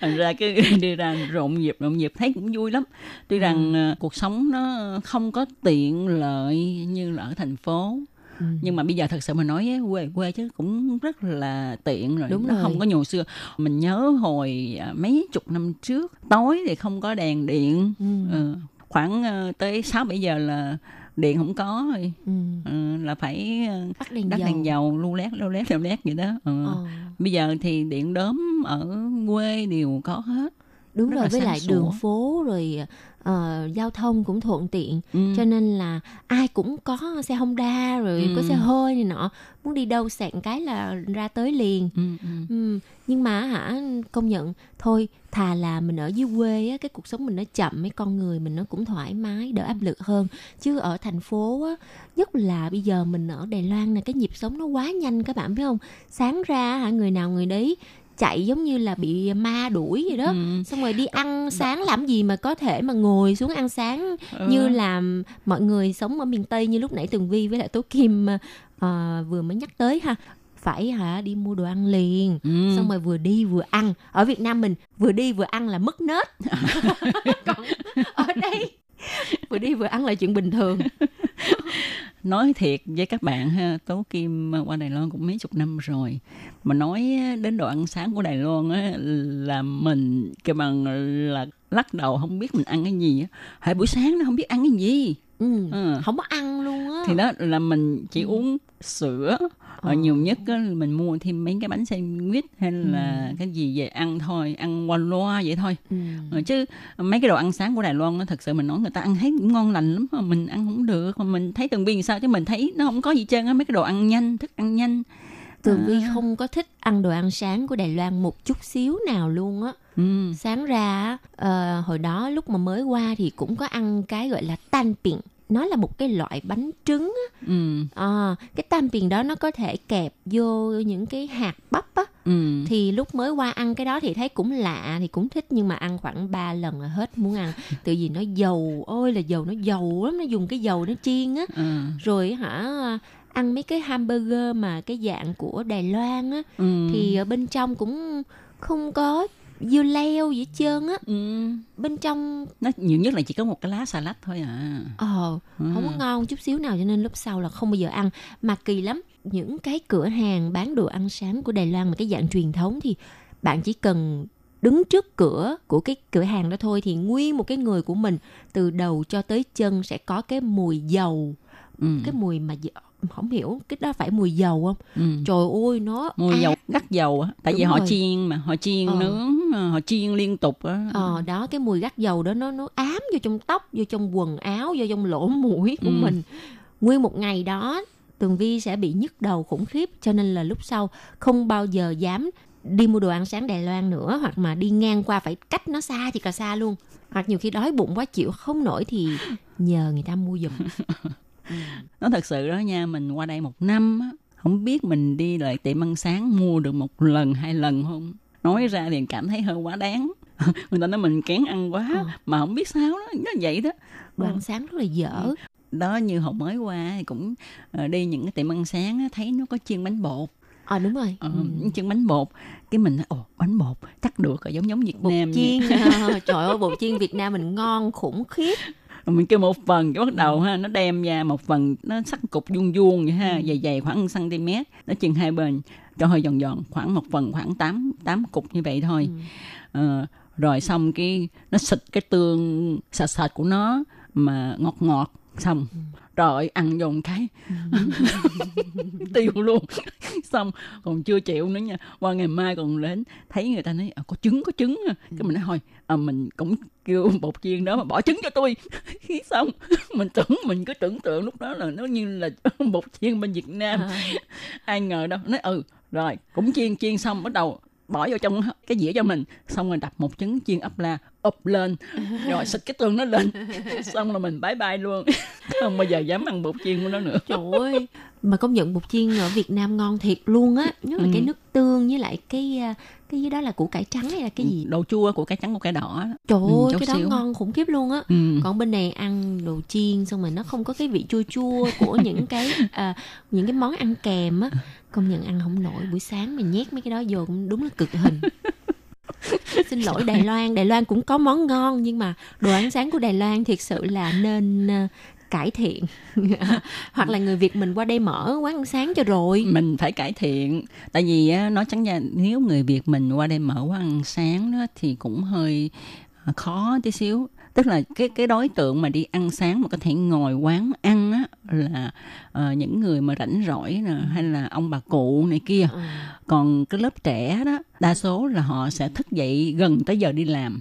Speaker 1: thành ra cứ [LAUGHS] đi ra rộn nhịp rộn nhịp thấy cũng vui lắm tuy rằng
Speaker 11: Ừ.
Speaker 1: ờ, cuộc sống nó không có tiện lợi như là ở thành phố
Speaker 11: Ừ.
Speaker 1: nhưng mà bây giờ thật sự mà nói á, quê quê chứ cũng rất là tiện rồi
Speaker 11: Đúng
Speaker 1: nó
Speaker 11: rồi.
Speaker 1: không có hồi xưa mình nhớ hồi à, mấy chục năm trước tối thì không có đèn điện
Speaker 11: Ừ.
Speaker 1: Ờ, khoảng ờ, tới sáu bảy giờ là điện không có rồi
Speaker 11: Ừ.
Speaker 1: Ờ, là phải ờ,
Speaker 11: Bắt đèn
Speaker 1: đắt
Speaker 11: dầu.
Speaker 1: đèn dầu lu lét lu lét lu lét vậy đó Ờ.
Speaker 11: Ờ.
Speaker 1: bây giờ thì điện đóm ở quê đều có hết
Speaker 11: Đúng
Speaker 1: Rất
Speaker 11: rồi, với lại
Speaker 1: sủa.
Speaker 11: đường phố rồi ờ, giao thông cũng thuận tiện.
Speaker 1: Ừ.
Speaker 11: Cho nên là ai cũng có xe Honda rồi có
Speaker 1: Ừ.
Speaker 11: xe hơi này nọ. Muốn đi đâu sẹn cái là ra tới liền.
Speaker 1: Ừ, ừ.
Speaker 11: Ừ. Nhưng mà hả công nhận thôi thà là mình ở dưới quê á cái cuộc sống mình nó chậm mấy con người mình nó cũng thoải mái đỡ áp lực hơn chứ ở thành phố á nhất là bây giờ mình ở Đài Loan này cái nhịp sống nó quá nhanh các bạn biết không sáng ra hả người nào người đấy chạy giống như là bị ma đuổi vậy đó.
Speaker 1: Ừ.
Speaker 11: xong rồi đi ăn sáng làm gì mà có thể mà ngồi xuống ăn sáng
Speaker 1: Ừ.
Speaker 11: như là mọi người sống ở miền Tây như lúc nãy Tường Vi với lại Tố Kim ờ, vừa mới nhắc tới ha. Phải hả? Đi mua đồ ăn liền.
Speaker 1: Ừ.
Speaker 11: xong rồi vừa đi vừa ăn. Ở Việt Nam mình vừa đi vừa ăn là mất nết. [LAUGHS] Còn ở đây vừa đi vừa ăn là chuyện bình thường [LAUGHS]
Speaker 1: nói thiệt với các bạn ha tố kim qua đài loan cũng mấy chục năm rồi mà nói đến đồ ăn sáng của đài loan á là mình kêu bằng là lắc đầu không biết mình ăn cái gì á hồi buổi sáng nó không biết ăn cái gì
Speaker 11: ừ.
Speaker 1: Ừ.
Speaker 11: không có ăn luôn á
Speaker 1: thì đó là mình chỉ uống sữa
Speaker 11: Ờ.
Speaker 1: Ờ, nhiều nhất á, mình mua thêm mấy cái bánh sandwich hay là cái gì về ăn thôi ăn qua loa vậy thôi
Speaker 11: ừ.
Speaker 1: Ờ, chứ mấy cái đồ ăn sáng của Đài Loan á, thật sự mình nói người ta ăn thấy cũng ngon lành lắm mà mình ăn không được mà mình thấy từng viên sao chứ mình thấy nó không có gì trơn á mấy cái đồ ăn nhanh thức ăn nhanh
Speaker 11: Tường Vi
Speaker 1: À.
Speaker 11: không có thích ăn đồ ăn sáng của Đài Loan một chút xíu nào luôn á
Speaker 1: ừ.
Speaker 11: sáng ra ờ, hồi đó lúc mà mới qua thì cũng có ăn cái gọi là tan biển nó là một cái loại bánh trứng á.
Speaker 1: Ừ.
Speaker 11: À, cái tan biển đó nó có thể kẹp vô những cái hạt bắp á.
Speaker 1: Ừ.
Speaker 11: Thì lúc mới qua ăn cái đó thì thấy cũng lạ thì cũng thích nhưng mà ăn khoảng 3 lần là hết muốn ăn. [LAUGHS] Tự vì nó dầu ôi là dầu nó dầu lắm nó dùng cái dầu nó chiên á.
Speaker 1: Ừ.
Speaker 11: Rồi hả ăn mấy cái hamburger mà cái dạng của Đài Loan á.
Speaker 1: Ừ.
Speaker 11: Thì ở bên trong cũng không có dưa leo gì hết trơn á
Speaker 1: ừ.
Speaker 11: bên trong
Speaker 1: nó nhiều nhất là chỉ có một cái lá salad thôi à
Speaker 11: ờ không có
Speaker 1: Ừ.
Speaker 11: ngon chút xíu nào cho nên lúc sau là không bao giờ ăn mà kỳ lắm những cái cửa hàng bán đồ ăn sáng của Đài Loan mà cái dạng truyền thống thì bạn chỉ cần đứng trước cửa của cái cửa hàng đó thôi thì nguyên một cái người của mình từ đầu cho tới chân sẽ có cái mùi dầu
Speaker 1: ừ.
Speaker 11: cái mùi mà không hiểu cái đó phải mùi dầu không
Speaker 1: ừ.
Speaker 11: trời ơi nó
Speaker 1: mùi
Speaker 11: ác
Speaker 1: dầu gắt dầu á tại vì
Speaker 11: Đúng
Speaker 1: họ
Speaker 11: rồi.
Speaker 1: chiên mà họ chiên
Speaker 11: Ờ.
Speaker 1: nướng ờ, họ chiên liên tục á
Speaker 11: Ờ đó cái mùi gắt dầu đó nó nó ám vô trong tóc, vô trong quần áo, vô trong lỗ [LAUGHS] mũi của
Speaker 1: Ừ.
Speaker 11: mình. Nguyên một ngày đó Tường Vi sẽ bị nhức đầu khủng khiếp cho nên là lúc sau không bao giờ dám đi mua đồ ăn sáng Đài Loan nữa hoặc mà đi ngang qua phải cách nó xa thì cả xa luôn. Hoặc nhiều khi đói bụng quá chịu không nổi thì nhờ người ta mua giùm. [LAUGHS]
Speaker 1: nó thật sự đó nha mình qua đây một năm á không biết mình đi lại tiệm ăn sáng mua được một lần hai lần không nói ra thì cảm thấy hơi quá đáng [LAUGHS] người ta nói mình kén ăn quá
Speaker 11: Ờ.
Speaker 1: mà không biết sao đó nó vậy đó
Speaker 11: Đồ ăn sáng rất là dở.
Speaker 1: đó như hồi mới qua thì cũng ờ, đi những cái tiệm ăn sáng á, thấy nó có chiên bánh bột
Speaker 11: Ờ đúng rồi. Ừ.
Speaker 1: chiên bánh bột cái mình ồ bánh bột chắc được rồi giống giống Việt
Speaker 11: Bột
Speaker 1: Nam
Speaker 11: chiên
Speaker 1: vậy."
Speaker 11: à, [LAUGHS] trời ơi bột chiên Việt Nam mình ngon khủng khiếp
Speaker 1: mình kêu một phần cái bắt đầu ha nó đem ra một phần nó sắc cục vuông vuông vậy ha dày dày khoảng 1 cm nó chừng hai bên cho hơi giòn giòn khoảng một phần khoảng 8 tám cục như vậy thôi. Ờ, rồi xong cái nó xịt cái tương sạch sạch của nó mà ngọt ngọt xong trời ơi, ăn vô một cái. [LAUGHS] Tiêu luôn. Xong còn chưa chịu nữa nha. Qua ngày mai còn đến thấy người ta nói "Ờ, có trứng có trứng à. cái mình nói thôi à, mình cũng kêu bột chiên đó mà bỏ trứng cho tôi. Xong mình tưởng mình cứ tưởng tượng lúc đó là nó như là [LAUGHS] bột chiên bên Việt Nam. Ai ngờ đâu nói ừ rồi cũng chiên chiên xong bắt đầu bỏ vô trong cái dĩa cho mình xong rồi đập một trứng chiên ấp la ụp lên [LAUGHS] rồi xịt cái tương nó lên xong rồi mình bye bye luôn [LAUGHS] không bao giờ dám ăn bột chiên của nó nữa
Speaker 11: Trời ơi, mà công nhận bột chiên ở Việt Nam ngon thiệt luôn á, nhất là
Speaker 1: Ừ.
Speaker 11: cái nước tương với lại cái à, cái dưới đó là củ cải trắng hay là cái gì?
Speaker 1: đồ chua của cái trắng của cái đỏ.
Speaker 11: Trời
Speaker 1: Ừ,
Speaker 11: ơi,
Speaker 1: chút
Speaker 11: cái đó
Speaker 1: xíu.
Speaker 11: ngon khủng khiếp luôn á.
Speaker 1: Ừ.
Speaker 11: Còn bên này ăn đồ chiên xong rồi nó không có cái vị chua chua của những cái à, những cái món ăn kèm á. [LAUGHS] Công nhận ăn không nổi buổi sáng mình nhét mấy cái đó vô cũng đúng là cực hình. [LAUGHS] Xin lỗi Đài Loan, Đài Loan cũng có món ngon nhưng mà đồ ăn sáng của Đài Loan thiệt sự là nên ờ, cải thiện. [LAUGHS] Hoặc là người Việt mình qua đây mở quán ăn sáng cho rồi.
Speaker 1: mình phải cải thiện tại vì nói trắng ra nếu người việt mình qua đây mở quán ăn sáng đó thì cũng hơi khó tí xíu. Tức là cái cái đối tượng mà đi ăn sáng mà có thể ngồi quán ăn á là ờ, những người mà rảnh rỗi nè hay là ông bà cụ này kia. Còn cái lớp trẻ đó đa số là họ sẽ thức dậy gần tới giờ đi làm.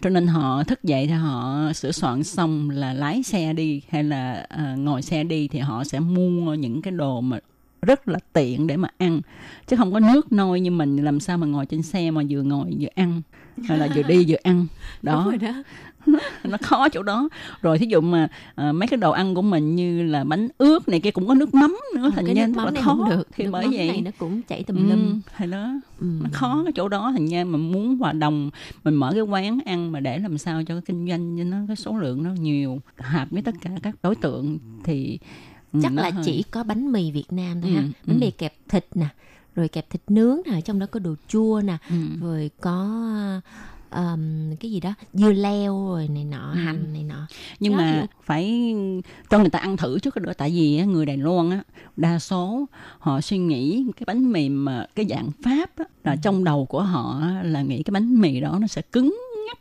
Speaker 1: Cho nên họ thức dậy thì họ sửa soạn xong là lái xe đi hay là à, ngồi xe đi thì họ sẽ mua những cái đồ mà rất là tiện để mà ăn. Chứ không có nước nôi như mình làm sao mà ngồi trên xe mà vừa ngồi vừa ăn hay là vừa đi vừa ăn [LAUGHS] đó
Speaker 11: Đúng rồi đó. [LAUGHS]
Speaker 1: nó khó chỗ đó rồi thí dụ mà à, mấy cái đồ ăn của mình như là bánh ướt này kia cũng có nước mắm nữa thành
Speaker 11: cái
Speaker 1: ra rất là khó
Speaker 11: được.
Speaker 1: thì
Speaker 11: nước
Speaker 1: bởi vậy
Speaker 11: này nó cũng chảy tùm
Speaker 1: Ừ,
Speaker 11: lum.
Speaker 1: thì đó nó khó cái chỗ đó thành ra mà muốn hòa đồng mình mở cái quán ăn mà để làm sao cho cái kinh doanh cho nó cái số lượng nó nhiều hợp với tất cả các đối tượng thì ừ,
Speaker 11: chắc là
Speaker 1: hơi-
Speaker 11: chỉ có bánh mì Việt Nam thôi
Speaker 1: Ừ,
Speaker 11: ha bánh
Speaker 1: ừ.
Speaker 11: mì kẹp thịt nè rồi kẹp thịt nướng nè trong đó có đồ chua nè
Speaker 1: Ừ.
Speaker 11: rồi có um, cái gì đó dưa leo rồi này nọ
Speaker 1: Ừ.
Speaker 11: hành này nọ
Speaker 1: nhưng
Speaker 11: Đó
Speaker 1: mà
Speaker 11: hiểu.
Speaker 1: phải cho người ta ăn thử trước cái nữa tại vì người Đài Loan á đa số họ suy nghĩ cái bánh mì mà cái dạng Pháp á, là trong đầu của họ là nghĩ cái bánh mì đó nó sẽ cứng ngắt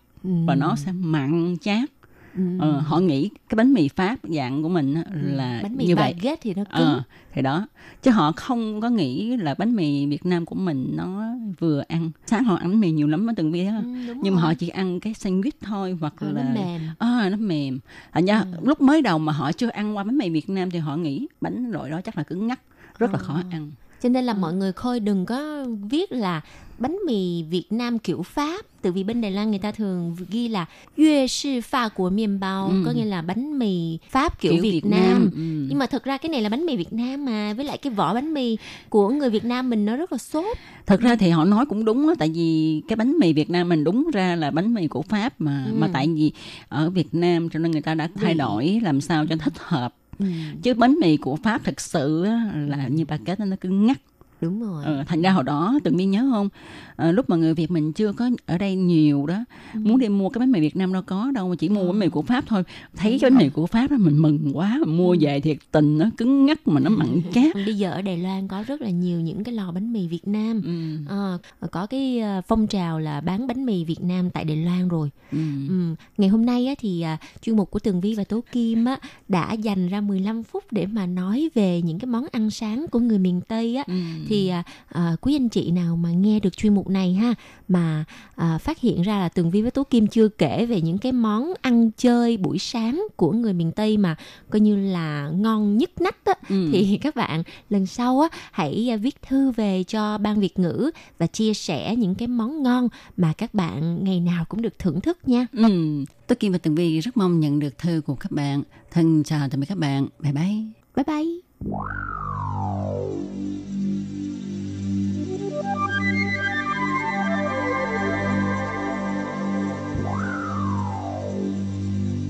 Speaker 1: và nó sẽ mặn chát
Speaker 11: Ừ.
Speaker 1: Ờ, họ nghĩ cái bánh mì Pháp dạng của mình á, là
Speaker 11: bánh mì
Speaker 1: như vậy.
Speaker 11: baguette thì nó cứng.
Speaker 1: Ờ, thì đó. Chứ họ không có nghĩ là bánh mì Việt Nam của mình nó vừa ăn. Sáng họ ăn bánh mì nhiều lắm ở từng vi á. Nhưng mà họ chỉ ăn cái sandwich thôi hoặc
Speaker 11: Ờ, nó
Speaker 1: là
Speaker 11: mềm.
Speaker 1: à, nó mềm. Thành ra lúc mới đầu mà họ chưa ăn qua bánh mì Việt Nam thì họ nghĩ bánh loại đó chắc là cứng ngắc rất là khó ăn
Speaker 11: cho nên là mọi người khơi đừng có viết là bánh mì Việt Nam kiểu Pháp từ vì bên Đài Loan người ta thường ghi là Yue sư pha của miền bao
Speaker 1: Ừ.
Speaker 11: có nghĩa là bánh mì Pháp kiểu,
Speaker 1: Kiểu
Speaker 11: Việt,
Speaker 1: Việt
Speaker 11: Nam,
Speaker 1: Nam, ừ.
Speaker 11: nhưng mà thật ra cái này là bánh mì Việt Nam mà với lại cái vỏ bánh mì của người Việt Nam mình nó rất là xốp
Speaker 1: thật ra thì họ nói cũng đúng á tại vì cái bánh mì Việt Nam mình đúng ra là bánh mì của Pháp mà
Speaker 11: Ừ.
Speaker 1: mà tại vì ở Việt Nam cho nên người ta đã thay đổi làm sao cho thích hợp
Speaker 11: Ừ.
Speaker 1: chứ bánh mì của Pháp thật sự là như bà kết nó cứng ngắt
Speaker 11: đúng rồi.
Speaker 1: Ờ, thành ra hồi đó từng mi nhớ không? Ờ, lúc mà người Việt mình chưa có ở đây nhiều đó
Speaker 11: Ừ.
Speaker 1: muốn đi mua cái bánh mì Việt Nam đâu có đâu mà chỉ mua bánh mì của Pháp thôi. Thấy cái bánh mì của Pháp đó mình mừng quá mình mua về thiệt tình nó cứng ngắc mà nó mặn [LAUGHS] chát.
Speaker 11: Bây giờ ở Đài Loan có rất là nhiều những cái lò bánh mì Việt Nam. Ờ, có cái ờ, phong trào là bán bánh mì Việt Nam tại Đài Loan rồi.
Speaker 1: Ừ.
Speaker 11: Ừ. Ngày hôm nay á, thì à, chuyên mục của Tường Vi và Tố Kim á, đã dành ra 15 phút để mà nói về những cái món ăn sáng của người miền Tây á. Thì à, à, quý anh chị nào mà nghe được chuyên mục này ha mà à, phát hiện ra là Tường Vi với Tố Kim chưa kể về những cái món ăn chơi buổi sáng của người miền Tây mà coi như là ngon nhất nách á
Speaker 1: Ừ.
Speaker 11: thì các bạn lần sau á hãy viết thư về cho ban Việt ngữ và chia sẻ những cái món ngon mà các bạn ngày nào cũng được thưởng thức nha.
Speaker 1: Ừ. Tôi Kim và Tường Vi rất mong nhận được thư của các bạn thân chào tạm biệt các bạn bye bye
Speaker 11: Bye bye.